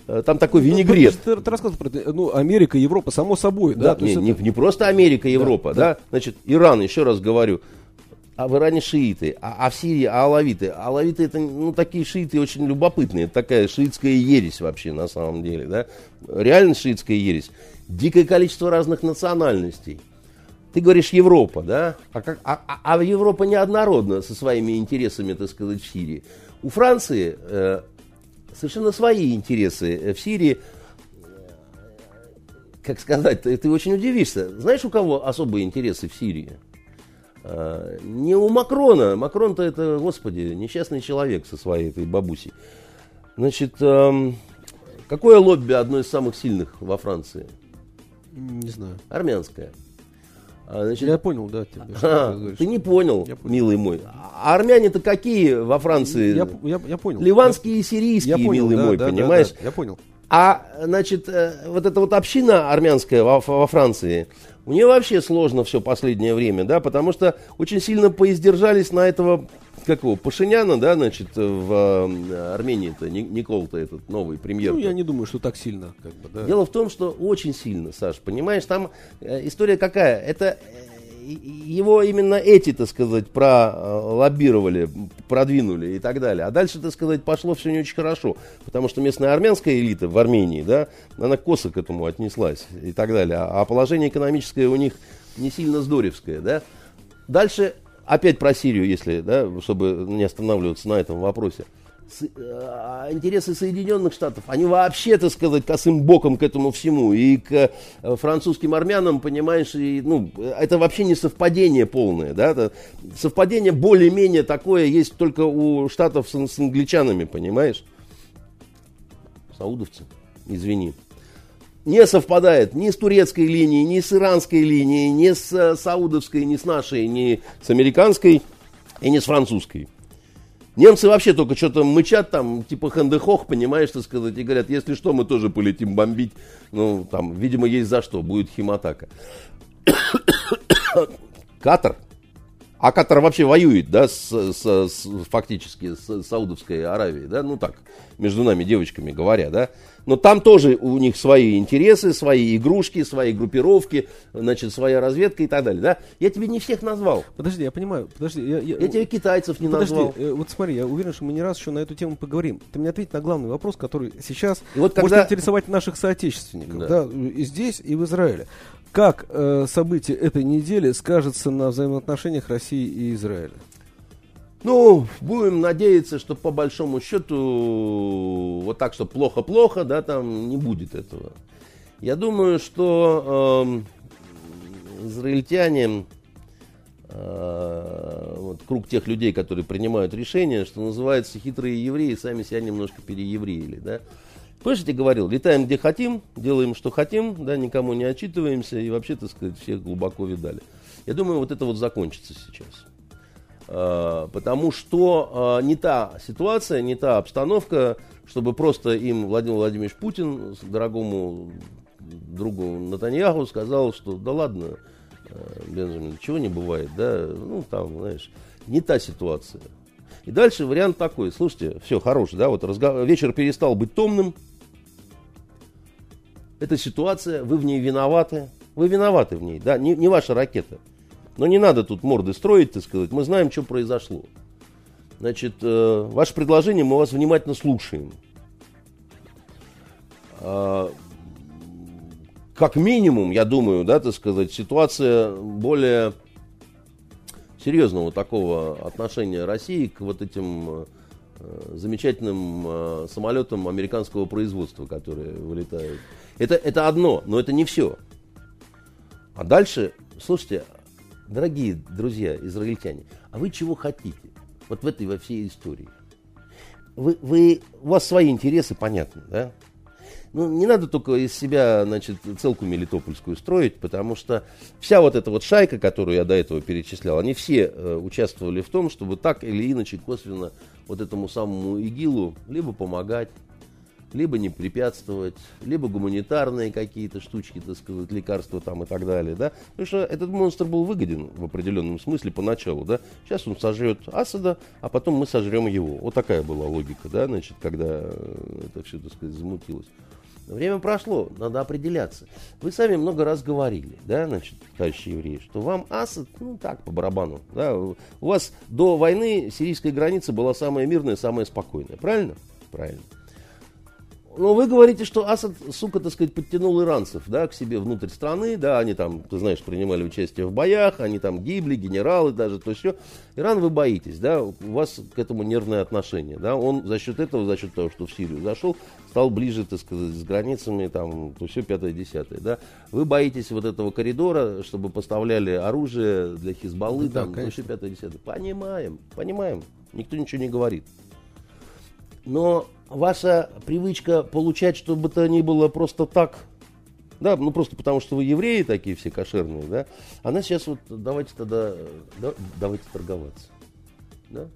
S3: Э, там такой ну, винегрет.
S2: Ну, ты, ты рассказывал про это. Ну, Америка, Европа, само собой.
S3: Да, да не, не, не просто Америка, Европа, да, да. да. Значит, Иран, еще раз говорю, а в Иране шииты, а, а в Сирии алавиты. Алавиты это ну, такие шииты очень любопытные. Это такая шиитская ересь вообще на самом деле. Да? Реально шиитская ересь. Дикое количество разных национальностей. Ты говоришь Европа, да? А, как, а, а, а Европа неоднородна со своими интересами, так сказать, в Сирии. У Франции э, совершенно свои интересы э, в Сирии. Как сказать, ты, ты очень удивишься. Знаешь, у кого особые интересы в Сирии? А, не у Макрона. Макрон-то это, господи, несчастный человек со своей этой бабусей. Значит, какое лобби одно из самых сильных во Франции?
S2: Не знаю.
S3: Армянское.
S2: А, значит, я понял, да. Тебе,
S3: а, ты не понял, понял, милый мой. А армяне-то какие во Франции?
S2: Я, я, я понял.
S3: Ливанские я, и сирийские, я понял, милый да, мой, да, понимаешь? Да,
S2: да, я понял.
S3: А, значит, э, вот эта вот община армянская во, во Франции, у нее вообще сложно все последнее время, да, потому что очень сильно поиздержались на этого, как его, Пашиняна, да, значит, в э, Армении-то, Никол-то этот новый премьер.
S2: Ну, я не думаю, что так сильно, как бы, да.
S3: Дело в том, что очень сильно, Саш, понимаешь, там э, история какая, это его именно эти, так сказать, пролоббировали, продвинули и так далее. А дальше, так сказать, пошло все не очень хорошо, потому что местная армянская элита в Армении, да, она косо к этому отнеслась и так далее. А положение экономическое у них не сильно здоровское, да. Дальше опять про Сирию, если, да, чтобы не останавливаться на этом вопросе. Э, интересы Соединенных Штатов, они вообще, так сказать, косым боком к этому всему. И к э, французским армянам, понимаешь, и, ну, это вообще не совпадение полное. Да? Это совпадение более-менее такое есть только у Штатов с, с англичанами, понимаешь? Саудовцы, извини. Не совпадает ни с турецкой линией, ни с иранской линией, ни с э, саудовской, ни с нашей, ни с американской и ни с французской. Немцы вообще только что-то мычат там, типа хендехох, понимаешь, так сказать, и говорят, если что, мы тоже полетим бомбить. Ну, там, видимо, есть за что, будет химатака. Катар, а Катар вообще воюет, да, с, с, с, фактически с Саудовской Аравией, да, ну так, между нами девочками говоря, да. Но там тоже у них свои интересы, свои игрушки, свои группировки, значит, своя разведка и так далее, да. Я тебе не всех назвал.
S2: Подожди, я понимаю, подожди.
S3: Я, я, я тебе китайцев не подожди, назвал.
S2: Э, вот смотри, я уверен, что мы не раз еще на эту тему поговорим. Ты мне ответь на главный вопрос, который сейчас и вот когда... может интересовать наших соотечественников, да. да, и здесь, и в Израиле. Как э, события этой недели скажется на взаимоотношениях России и Израиля?
S3: Ну, будем надеяться, что по большому счету вот так, что плохо-плохо, да, там не будет этого. Я думаю, что э, израильтяне, э, вот круг тех людей, которые принимают решения, что называется, хитрые евреи, сами себя немножко переевреили, да. Помнишь, я тебе говорил, летаем где хотим, делаем, что хотим, да, никому не отчитываемся и вообще, так сказать, всех глубоко видали. Я думаю, вот это вот закончится сейчас. А, потому что а, не та ситуация, не та обстановка, чтобы просто им Владимир Владимирович Путин, дорогому другу Натаньяху, сказал, что да ладно, а, Бенджамин, чего не бывает, да, ну там, знаешь, не та ситуация. И дальше вариант такой, слушайте, все, хороший, да, вот разговор, вечер перестал быть томным, эта ситуация, вы в ней виноваты. Вы виноваты в ней, да, не, не ваша ракета. Но не надо тут морды строить, так сказать. Мы знаем, что произошло. Значит, э, ваше предложение мы вас внимательно слушаем. Э, как минимум, я думаю, да, так сказать, ситуация более серьезного такого отношения России к вот этим э, замечательным э, самолетам американского производства, которые вылетают это, это одно, но это не все. А дальше, слушайте, дорогие друзья израильтяне, а вы чего хотите? Вот в этой во всей истории. Вы, вы, у вас свои интересы, понятны, да? Ну, не надо только из себя, значит, целку мелитопольскую строить, потому что вся вот эта вот шайка, которую я до этого перечислял, они все э, участвовали в том, чтобы так или иначе косвенно вот этому самому ИГИЛу либо помогать, либо не препятствовать, либо гуманитарные какие-то штучки, так сказать, лекарства там и так далее, да. Потому что этот монстр был выгоден в определенном смысле поначалу, да. Сейчас он сожрет Асада, а потом мы сожрем его. Вот такая была логика, да, значит, когда э, это все, так сказать, замутилось. Время прошло, надо определяться. Вы сами много раз говорили, да, значит, товарищи евреи, что вам Асад, ну так, по барабану, да, у вас до войны сирийская граница была самая мирная, самая спокойная, правильно? Правильно. Ну, вы говорите, что Асад, сука, так сказать, подтянул иранцев, да, к себе внутрь страны, да, они там, ты знаешь, принимали участие в боях, они там гибли, генералы даже, то все. Иран вы боитесь, да, у вас к этому нервное отношение, да, он за счет этого, за счет того, что в Сирию зашел, стал ближе, так сказать, с границами, там, то все пятое-десятое, да. Вы боитесь вот этого коридора, чтобы поставляли оружие для Хизбаллы, да, там, то все пятое-десятое. Понимаем, понимаем, никто ничего не говорит. Но ваша привычка получать, что бы то ни было просто так, да, ну просто потому что вы евреи такие все кошерные, да, она сейчас вот, давайте тогда, да, давайте торговаться, да.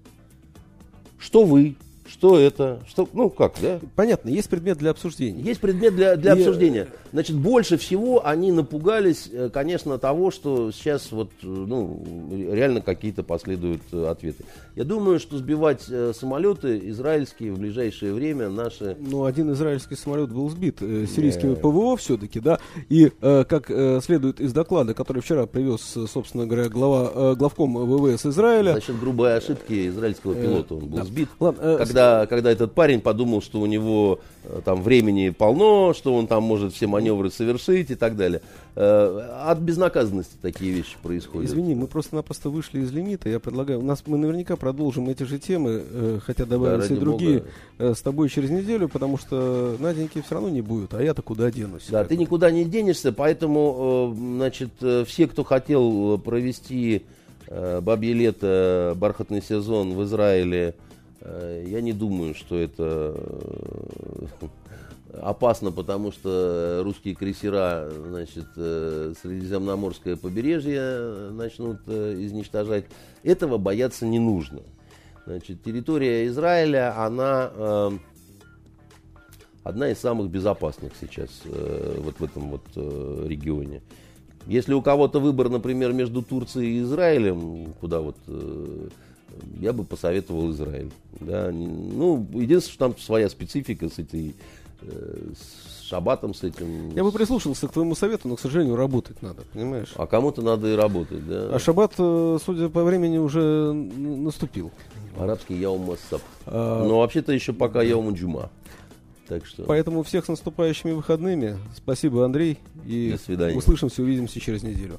S3: Что вы, что это? Что, ну как, да?
S2: Понятно, есть предмет для обсуждения.
S3: Есть предмет для, для и... обсуждения. Значит, больше всего они напугались, э, конечно, того, что сейчас вот, э, ну, реально какие-то последуют э, ответы. Я думаю, что сбивать самолеты израильские в ближайшее время наши...
S2: Ну, один израильский самолет был сбит э, сирийскими ПВО все-таки, да, и э, как э, следует из доклада, который вчера привез, собственно говоря, глава, э, главком ВВС Израиля...
S3: Значит, грубой ошибки израильского пилота он был э, сбит. Ладно, э, когда, когда этот парень подумал, что у него там времени полно, что он там может все маневры совершить и так далее. Э, от безнаказанности такие вещи происходят.
S2: Извини, мы просто-напросто вышли из лимита. Я предлагаю, у нас мы наверняка продолжим эти же темы, э, хотя добавятся да, и другие, Бога. Э, с тобой через неделю, потому что Наденьки все равно не будет, а я-то куда денусь?
S3: Да, ты никуда не денешься, поэтому, значит, все, кто хотел провести бабье лето, бархатный сезон в Израиле, я не думаю, что это опасно, потому что русские крейсера, значит, э, Средиземноморское побережье начнут э, изничтожать. Этого бояться не нужно. Значит, территория Израиля, она э, одна из самых безопасных сейчас э, вот в этом вот э, регионе. Если у кого-то выбор, например, между Турцией и Израилем, куда вот э, я бы посоветовал Израиль. Да. Ну, единственное, что там своя специфика с этой э, с шабатом, с этим.
S2: Я бы прислушался к твоему совету, но, к сожалению, работать надо, понимаешь?
S3: А кому-то надо и работать, да.
S2: А шаббат, э, судя по времени, уже наступил.
S3: Арабский яум массаб. А... Но вообще-то еще пока яум джума.
S2: Так что... Поэтому всех с наступающими выходными. Спасибо, Андрей. И До свидания. услышимся, увидимся через неделю.